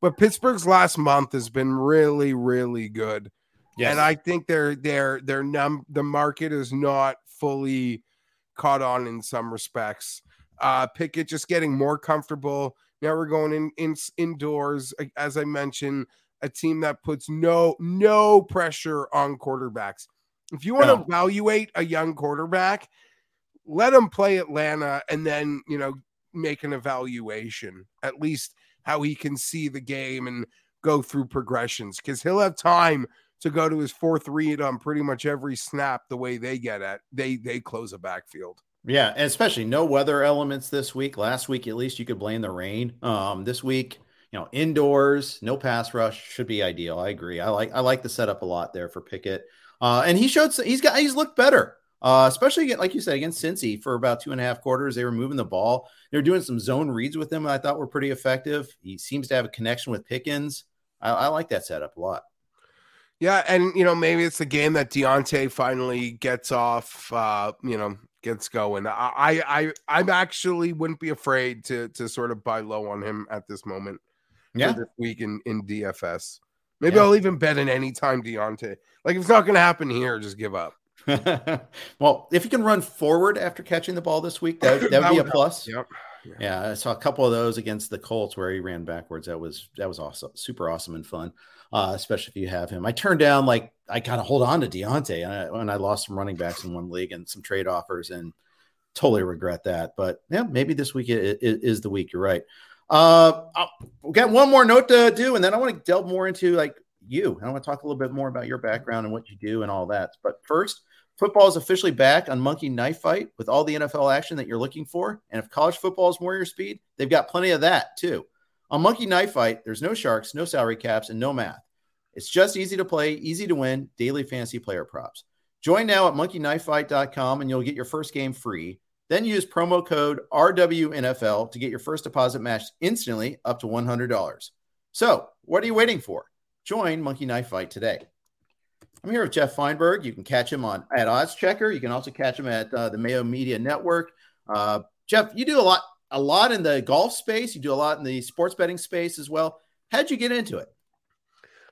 But Pittsburgh's last month has been really, really good. Yes. And I think they're they're they're num the market is not fully caught on in some respects. Uh Pickett just getting more comfortable. Now we're going in, in indoors, as I mentioned, a team that puts no no pressure on quarterbacks. If you want to evaluate a young quarterback, let him play Atlanta and then, you know, make an evaluation, at least how he can see the game and go through progressions because he'll have time to go to his fourth read on pretty much every snap the way they get at they they close a backfield. Yeah, and especially no weather elements this week. Last week, at least, you could blame the rain. Um, this week, you know, indoors, no pass rush should be ideal. I agree. I like I like the setup a lot there for Pickett. Uh, and he showed he's got he's looked better, uh, especially like you said against Cincy for about two and a half quarters. They were moving the ball. They were doing some zone reads with him. I thought were pretty effective. He seems to have a connection with Pickens. I, I like that setup a lot. Yeah, and you know maybe it's the game that Diontae finally gets off. Uh, you know, gets going. I I I'm actually wouldn't be afraid to to sort of buy low on him at this moment. Yeah, this week in in DFS. Maybe yeah. I'll even bet an anytime Diontae. Like if it's not going to happen here, just give up. well, if you can run forward after catching the ball this week, that, that would be a plus. Yep. Yeah. yeah. I saw a couple of those against the Colts where he ran backwards. That was that was awesome, super awesome and fun, uh, especially if you have him. I turned down like I kind of hold on to Diontae and I, when I lost some running backs in one league and some trade offers and totally regret that. But yeah, maybe this week is, is the week. You're right. Uh, we got one more note to do, and then I want to delve more into like you. I want to talk a little bit more about your background and what you do and all that. But first, football is officially back on Monkey Knife Fight with all the NFL action that you're looking for. And if college football is more your speed, they've got plenty of that too. On Monkey Knife Fight, there's no sharks, no salary caps, and no math. It's just easy to play, easy to win, daily fantasy player props. Join now at monkeyknifefight.com and you'll get your first game free. Then use promo code RWNFL to get your first deposit matched instantly up to $100. So, what are you waiting for? Join Monkey Knife Fight today. I'm here with Jeff Feinberg. You can catch him on at Odds Checker. You can also catch him at uh, the Mayo Media Network. Uh, Jeff, you do a lot, a lot in the golf space. You do a lot in the sports betting space as well. How'd you get into it?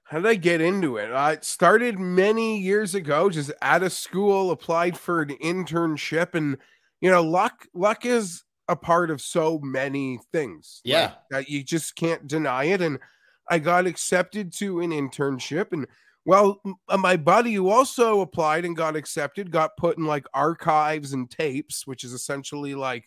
How did I get into it? I started many years ago, just out of school, applied for an internship, and you know, luck luck is a part of so many things. Yeah, like, that you just can't deny it. And I got accepted to an internship, and well, uh, my buddy who also applied and got accepted got put in like archives and tapes, which is essentially like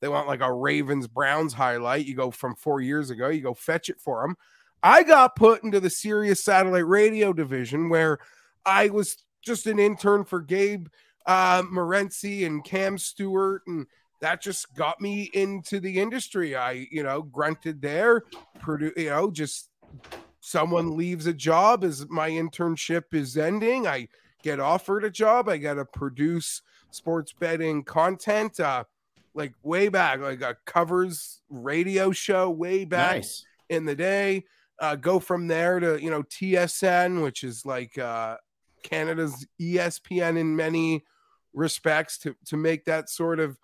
they want like a Ravens Browns highlight. You go from four years ago, you go fetch it for them. I got put into the Sirius Satellite Radio division where I was just an intern for Gabe uh, Morency and Cam Stewart, and that just got me into the industry. I, you know, grunted there, produ- you know, just someone leaves a job as my internship is ending. I get offered a job. I got to produce sports betting content, uh, like way back, like a covers radio show way back nice. in the day. Uh, go from there to you know TSN, which is like uh, Canada's ESPN in many respects to to make that sort of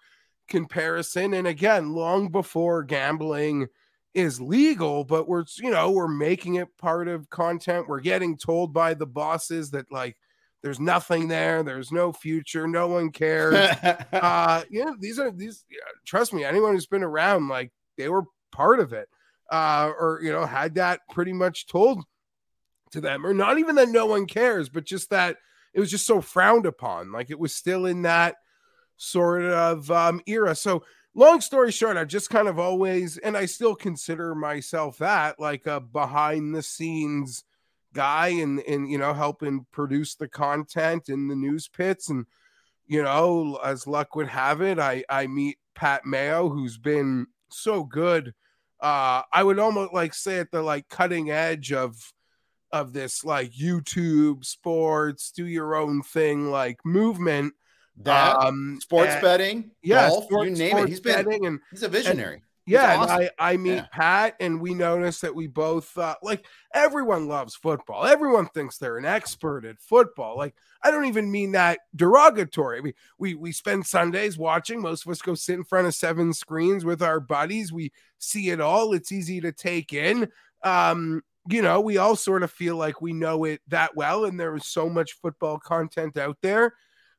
comparison. And again, long before gambling is legal, but we're you know we're making it part of content. We're getting told by the bosses that like there's nothing there, there's no future, no one cares. uh, you know, these are these. Trust me, anyone who's been around, like they were part of it, uh, or you know, had that pretty much told to them, or not even that no one cares, but just that it was just so frowned upon. Like it was still in that sort of um, era. So long story short, I've just kind of always, and I still consider myself that like a behind the scenes guy and, and, you know, helping produce the content in the news pits. And, you know, as luck would have it, I, I meet Pat Mayo, who's been so good. Uh, I would almost like say at the like cutting edge of, of this like YouTube sports, do your own thing, like movement that um, sports and, betting, yeah, golf, sports, you name it. He's been and he's a visionary. And, yeah, awesome. I, I meet yeah. Pat, and we noticed that we both uh, like everyone loves football. Everyone thinks they're an expert at football. Like I don't even mean that derogatory. We we we spend Sundays watching. Most of us go sit in front of seven screens with our buddies. We see it all. It's easy to take in. Um, you know, we all sort of feel like we know it that well, and there is so much football content out there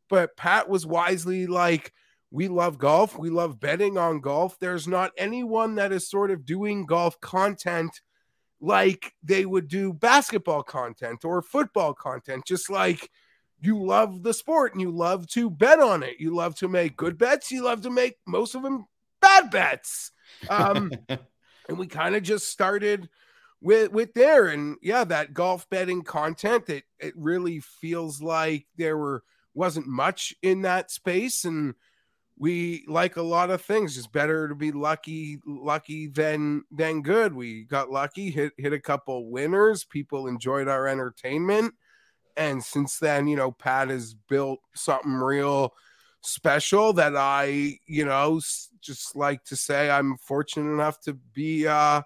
but Pat was wisely like, we love golf. We love betting on golf. There's not anyone that is sort of doing golf content like they would do basketball content or football content, just like you love the sport and you love to bet on it. You love to make good bets. You love to make most of them bad bets. Um, and we kind of just started with with there. And yeah that golf betting content it it really feels like there were wasn't much in that space. And we like a lot of things it's better to be lucky lucky than than good. We got lucky hit hit a couple winners. People enjoyed our entertainment. And since then you know pat has built something real special that i you know just like to say i'm fortunate enough to be uh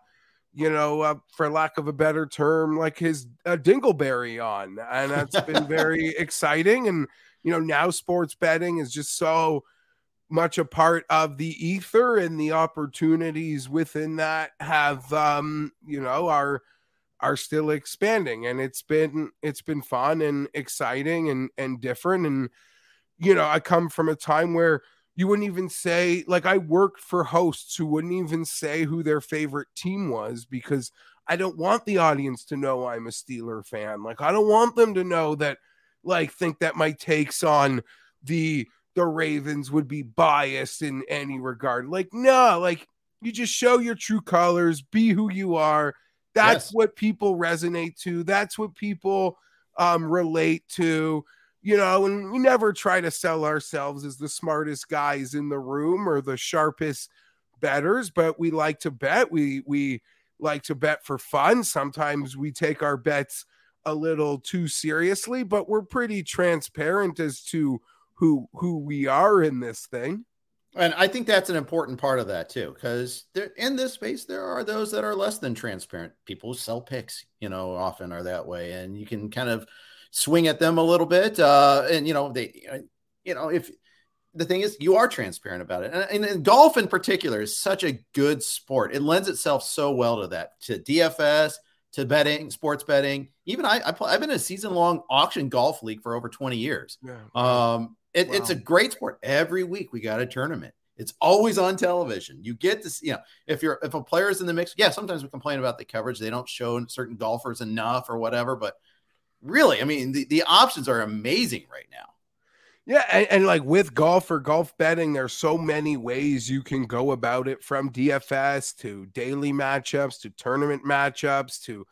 you know uh, for lack of a better term like his uh, dingleberry on and that's been very exciting and you know, now sports betting is just so much a part of the ether and the opportunities within that have um, you know, are are still expanding and it's been it's been fun and exciting and and different and you know, I come from a time where you wouldn't even say like I worked for hosts who wouldn't even say who their favorite team was because I don't want the audience to know I'm a Steeler fan. Like I don't want them to know that like think that my takes on the the Ravens would be biased in any regard. Like no, like you just show your true colors, be who you are. That's yes. what people resonate to. That's what people um relate to you know, and we never try to sell ourselves as the smartest guys in the room or the sharpest bettors, but we like to bet. We we like to bet for fun. Sometimes we take our bets a little too seriously, but we're pretty transparent as to who who we are in this thing. And I think that's an important part of that too, because in this space there are those that are less than transparent. People who sell picks, you know, often are that way, and you can kind of swing at them a little bit. Uh, and you know, they, uh, you know, if the thing is, you are transparent about it, and, and, golf in particular is such a good sport. It lends itself so well to that, to DFS, to betting, sports betting. Even I, I play, I've been in a season long auction golf league for over twenty years. Yeah. Um, it, wow. it's a great sport. Every week we got a tournament. It's always on television. You get to see, you know, if you're if a player is in the mix, yeah, sometimes we complain about the coverage. They don't show certain golfers enough or whatever, but really, I mean, the, the options are amazing right now. Yeah, and, and, like with golf or golf betting, there's so many ways you can go about it from DFS to daily matchups to tournament matchups to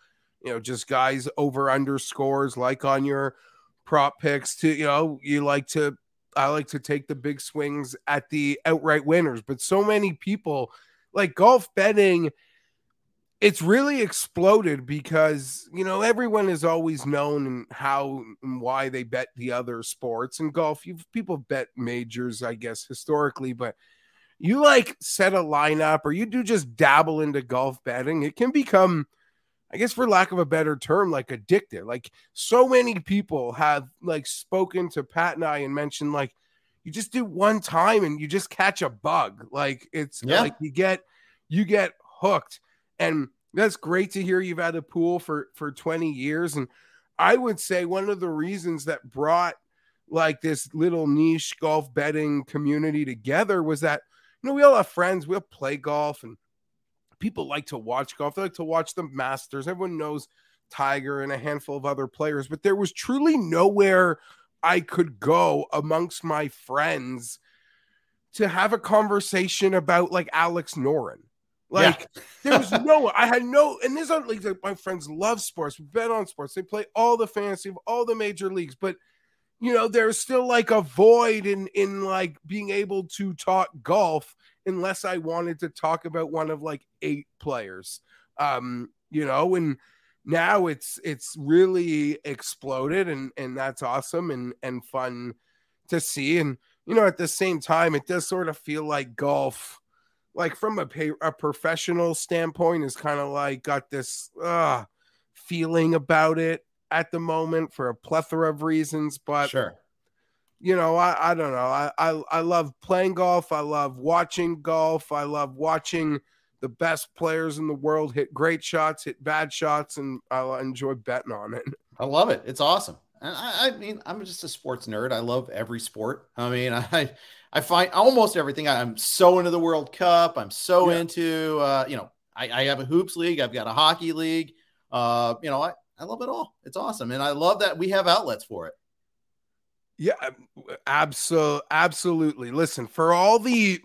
you know just guys over underscores like on your prop picks to you know you like to I like to take the big swings at the outright winners, but so many people like golf betting it's really exploded because you know everyone has always known how and why they bet the other sports and golf. You people bet majors i guess historically but you like set a lineup or you do just dabble into golf betting it can become i guess for lack of a better term like addictive. Like so many people have like spoken to pat and i and mentioned like you just do one time and you just catch a bug. Like it's yeah. like you get you get hooked and that's great to hear you've had a pool for for 20 years. And i would say one of the reasons that brought like this little niche golf betting community together was that you know we all have friends we'll play golf and people like to watch golf. They like to watch the masters. Everyone knows tiger and a handful of other players but there was truly nowhere i could go amongst my friends to have a conversation about like alex noren like yeah. there was no, I had no, and other leagues like my friends love sports, bet on sports, they play all the fantasy of all the major leagues, but you know, there's still like a void in in like being able to talk golf unless I wanted to talk about one of like eight players. Um, you know, and now it's it's really exploded and and that's awesome and and fun to see. And you know, at the same time, it does sort of feel like golf like from a pay, a professional standpoint is kind of like got this uh feeling about it at the moment for a plethora of reasons but sure. you know i i don't know. I, I i love playing golf. I love watching golf. I love watching the best players in the world hit great shots hit bad shots and i enjoy betting on it. I love it. It's awesome I, I mean i'm just a sports nerd i love every sport i mean i I find almost everything. I'm so into the World Cup. I'm so yeah. into, uh, you know, I, I, have a hoops league. I've got a hockey league. Uh, you know, I, I love it all. It's awesome. And I love that we have outlets for it. Yeah, absolutely. Absolutely. Listen, for all the,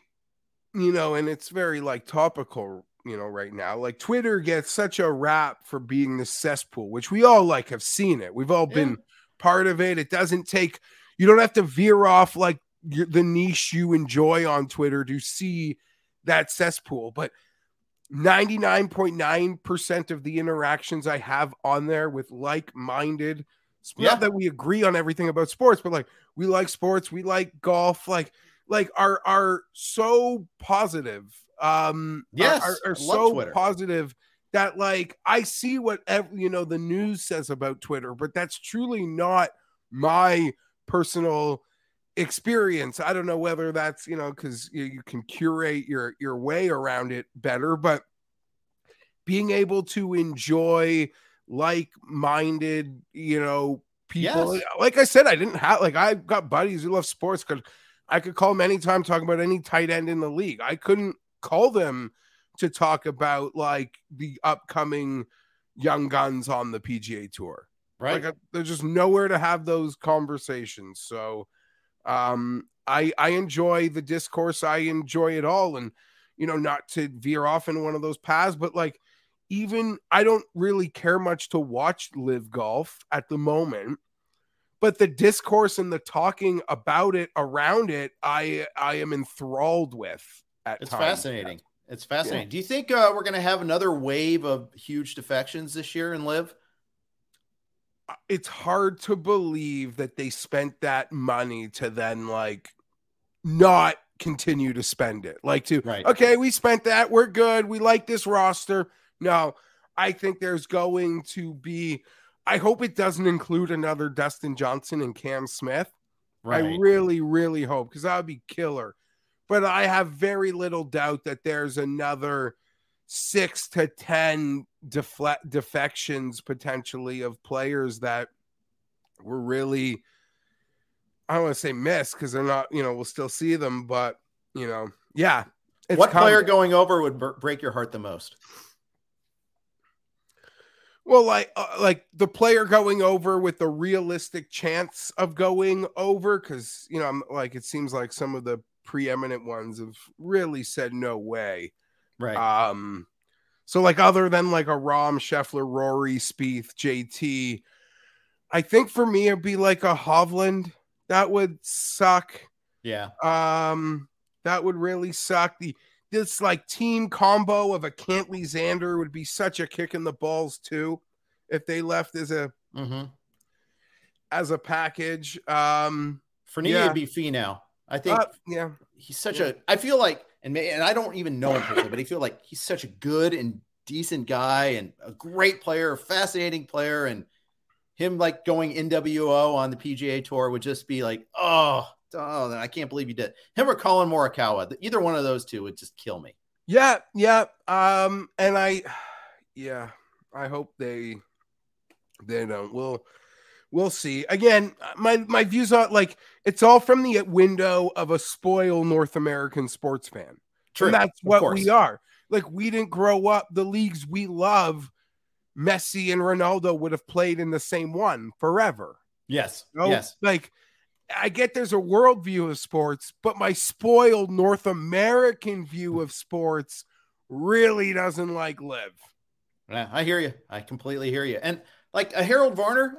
you know, and it's very like topical, you know, right now. Like Twitter gets such a rap for being the cesspool, which we all like have seen it. We've all yeah. been part of it. It doesn't take, you don't have to veer off like the niche you enjoy on Twitter to see that cesspool. But 99.9% of the interactions I have on there with like minded, yeah. not that we agree on everything about sports, but like we like sports, we like golf, like, like are are so positive. Um, yes, are, are, are so Twitter. positive that like I see what you know the news says about Twitter, but that's truly not my personal experience. I don't know whether that's you know because you, you, can curate your your way around it better, but being able to enjoy like-minded, you know, people. Yes. Like I said, I didn't have like I got buddies who love sports because I could call them anytime talking about any tight end in the league. I couldn't call them to talk about like the upcoming young guns on the PGA Tour. Right. Like, there's just nowhere to have those conversations. So, um, I I enjoy the discourse. I enjoy it all, and you know, not to veer off in one of those paths, but like even I don't really care much to watch live golf at the moment. But the discourse and the talking about it around it, I I am enthralled with. At it's times. fascinating. It's fascinating. Yeah. Do you think uh, we're going to have another wave of huge defections this year in LIV? Uh, it's hard to believe that they spent that money to then like not continue to spend it. Like to right. okay, we spent that, we're good, we like this roster. No, I think there's going to be I hope it doesn't include another Dustin Johnson and Cam Smith. Right. I really, really hope because that would be killer. But I have very little doubt that there's another six to 10 defle- defections potentially of players that were really, I don't want to say missed because they're not, you know, we'll still see them, but, you know, yeah. what player going over would b- break your heart the most? Well, like uh, like the player going over with the realistic chance of going over, because you know, I'm like it seems like some of the preeminent ones have really said no way. Right. Um, so like other than like a Rahm Scheffler, Rory, Spieth, JT, I think for me it'd be like a Hovland. That would suck. Yeah. Um, that would really suck. The this like team combo of a Cantlay Xander would be such a kick in the balls too, if they left as a mm-hmm. as a package. Um, for me, yeah. it'd be Finau. I think. Uh, yeah, he's such yeah. a. I feel like and and I don't even know him personally, but I feel like he's such a good and decent guy and a great player, a fascinating player, and him like going NWO on the PGA Tour would just be like, oh, oh, I can't believe you did. Him or Collin Morikawa, either one of those two would just kill me. Yeah, yeah, um, and I, yeah, I hope they they don't. We'll we'll see. Again, my my views on like it's all from the window of a spoiled North American sports fan. True. And that's what we are. Like we didn't grow up the leagues we love. Messi and Ronaldo would have played in the same one forever. Yes. You know? Yes. Like I get there's a worldview of sports, but my spoiled North American view of sports really doesn't like live. Yeah, I hear you. I completely hear you. And like a Harold Varner,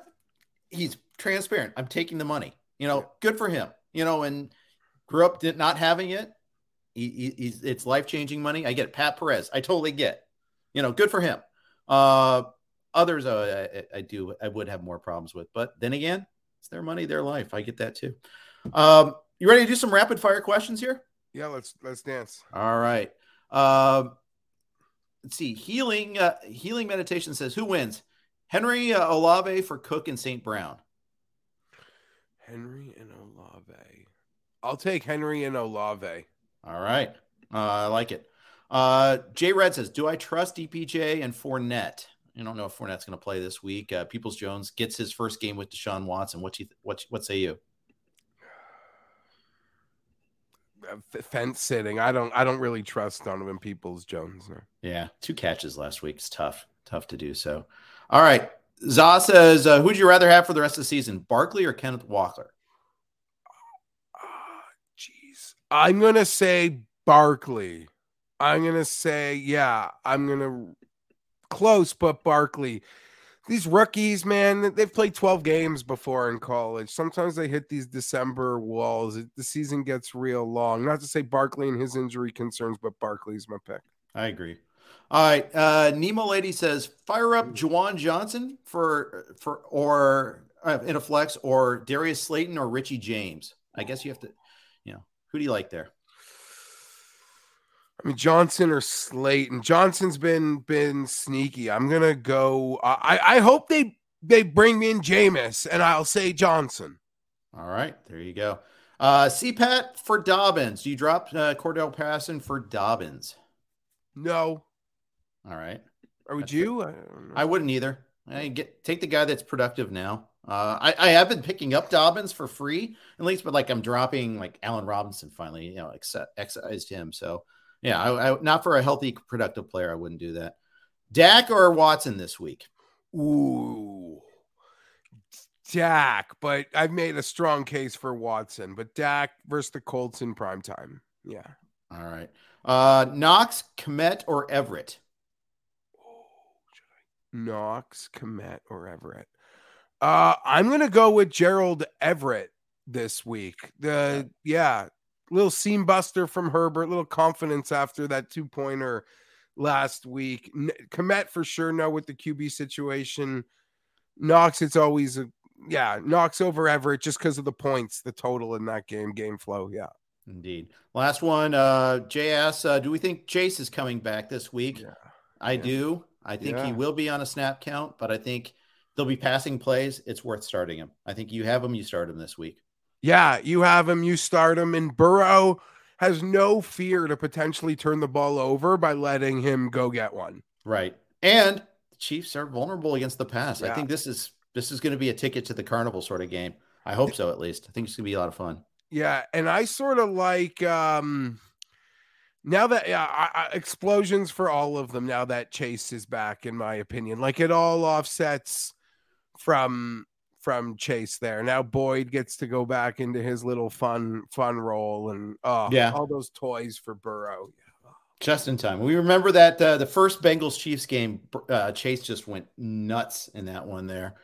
he's transparent. I'm taking the money. You know, good for him. You know, and grew up not having it. He, he's it's life changing money. I get it. Pat Perez. I totally get. You know, good for him. Uh, others, uh, I, I do. I would have more problems with, but then again, it's their money, their life. I get that too. Um, you ready to do some rapid fire questions here? Yeah, let's let's dance. All right. Um, let's see. Healing uh, healing meditation says who wins? Henry uh, Olave for Cook and St. Brown. Henry and Olave. I'll take Henry and Olave. All right. Uh, I like it. Uh, Jay Red says, Do I trust DPJ and Fournette? I don't know if Fournette's going to play this week. Uh, Peoples Jones gets his first game with Deshaun Watson. What you what what say you? Fence sitting. I don't. I don't really trust Donovan Peoples Jones. Yeah, two catches last week. It's tough. Tough to do so. All right. Za says, uh, "Who'd you rather have for the rest of the season, Barkley or Kenneth Walker?" Jeez, uh, I'm gonna say Barkley. I'm gonna say, yeah, I'm gonna close, but Barkley. These rookies, man, they've played 12 games before in college. Sometimes they hit these December walls. The season gets real long. Not to say Barkley and his injury concerns, but Barkley's my pick. I agree. All right. Uh, Nemo Lady says, fire up Juwan Johnson for for or uh, in a flex or Darius Slayton or Richie James. I guess you have to, you know, who do you like there? I mean Johnson or Slayton. Johnson's been been sneaky. I'm gonna go. I I hope they they bring me in Jameis, and I'll say Johnson. All right, there you go. Uh, CPAT for Dobbins. Do you drop uh, Cordarrelle Patterson for Dobbins? No. All right. Or would that's you? I, I, wouldn't either. I get take the guy that's productive now. Uh, I, I have been picking up Dobbins for free at least, but like I'm dropping like Allen Robinson finally, you know, excised him. So yeah, I, I, not for a healthy, productive player, I wouldn't do that. Dak or Watson this week? Ooh, Dak, but I've made a strong case for Watson, but Dak versus the Colts in prime time. Yeah. All right. Uh, Knox, Kmet, or Everett? Knox, Kmet, or Everett. Uh, I'm gonna go with Gerald Everett this week. The yeah, little seam buster from Herbert, little confidence after that two pointer last week. Kmet for sure. No, with the QB situation, Knox. It's always a yeah, Knox over Everett just because of the points, the total in that game, game flow. Yeah. Indeed. Last one, uh, JS. Uh, do we think Chase is coming back this week? Yeah. I yeah. do. I think yeah. he will be on a snap count, but I think they'll be passing plays. It's worth starting him. I think you have him. You start him this week. Yeah, you have him. You start him. And Burrow has no fear to potentially turn the ball over by letting him go get one. Right. And the Chiefs are vulnerable against the pass. Yeah. I think this is this is going to be a ticket to the carnival sort of game. I hope so at least. I think it's going to be a lot of fun. Yeah, and I sort of like um now that yeah, I, I, explosions for all of them now that Chase is back in my opinion. Like it all offsets from from Chase there. Now Boyd gets to go back into his little fun fun role and oh yeah, all those toys for Burrow. Just in time. We remember that uh, the first Bengals Chiefs game, uh, Chase just went nuts in that one there.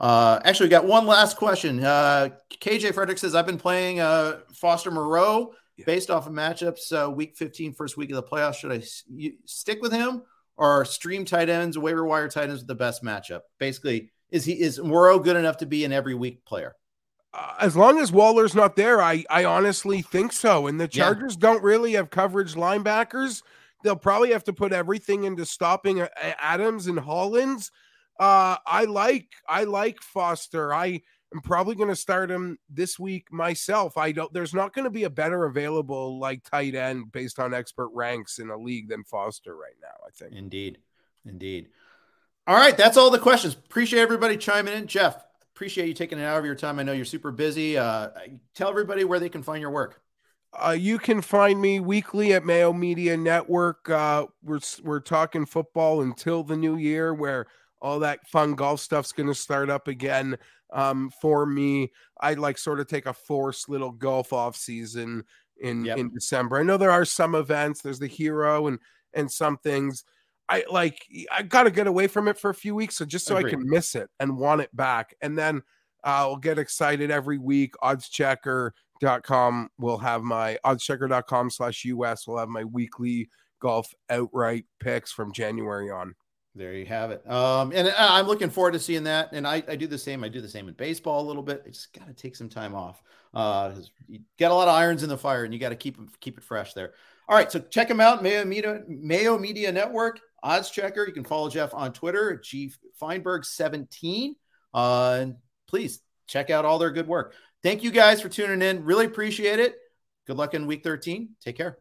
Uh, actually, we got one last question. Uh, KJ Frederick says, I've been playing uh, Foster Moreau yeah. based off of matchups uh, week 15, first week of the playoffs. Should I s- stick with him or stream tight ends, waiver wire tight ends with the best matchup? Basically, is he is Moreau good enough to be an every week player? Uh, as long as Waller's not there, I I honestly think so. And the Chargers yeah. don't really have coverage linebackers. They'll probably have to put everything into stopping uh, Adams and Hollins. Uh, I like I like Foster. I am probably going to start him this week myself. I don't. There's not going to be a better available like tight end based on expert ranks in a league than Foster right now. I think. Indeed, indeed. All right, that's all the questions. Appreciate everybody chiming in. Jeff, appreciate you taking an hour of your time. I know you're super busy. Uh, tell everybody where they can find your work. Uh, you can find me weekly at Mayo Media Network. Uh, we're we're talking football until the new year, where all that fun golf stuff's going to start up again. Um, for me, I like sort of take a forced little golf off season in yep. in December. I know there are some events. There's the Hero and and some things. I like I got to get away from it for a few weeks, so just so Agreed. I can miss it and want it back, and then I'll get excited every week. Oddschecker.com will have my oddschecker.com slash US will have my weekly golf outright picks from January on. There you have it. Um, and uh, I'm looking forward to seeing that. And I, I do the same. I do the same in baseball a little bit. I just got to take some time off. Uh, you got a lot of irons in the fire, and you got to keep keep it fresh there. All right, so check them out. Mayo Media, Mayo Media Network. Odds Checker. You can follow Jeff on Twitter, G Feinberg17. Uh, and please check out all their good work. Thank you guys for tuning in. Really appreciate it. Good luck in week 13. Take care.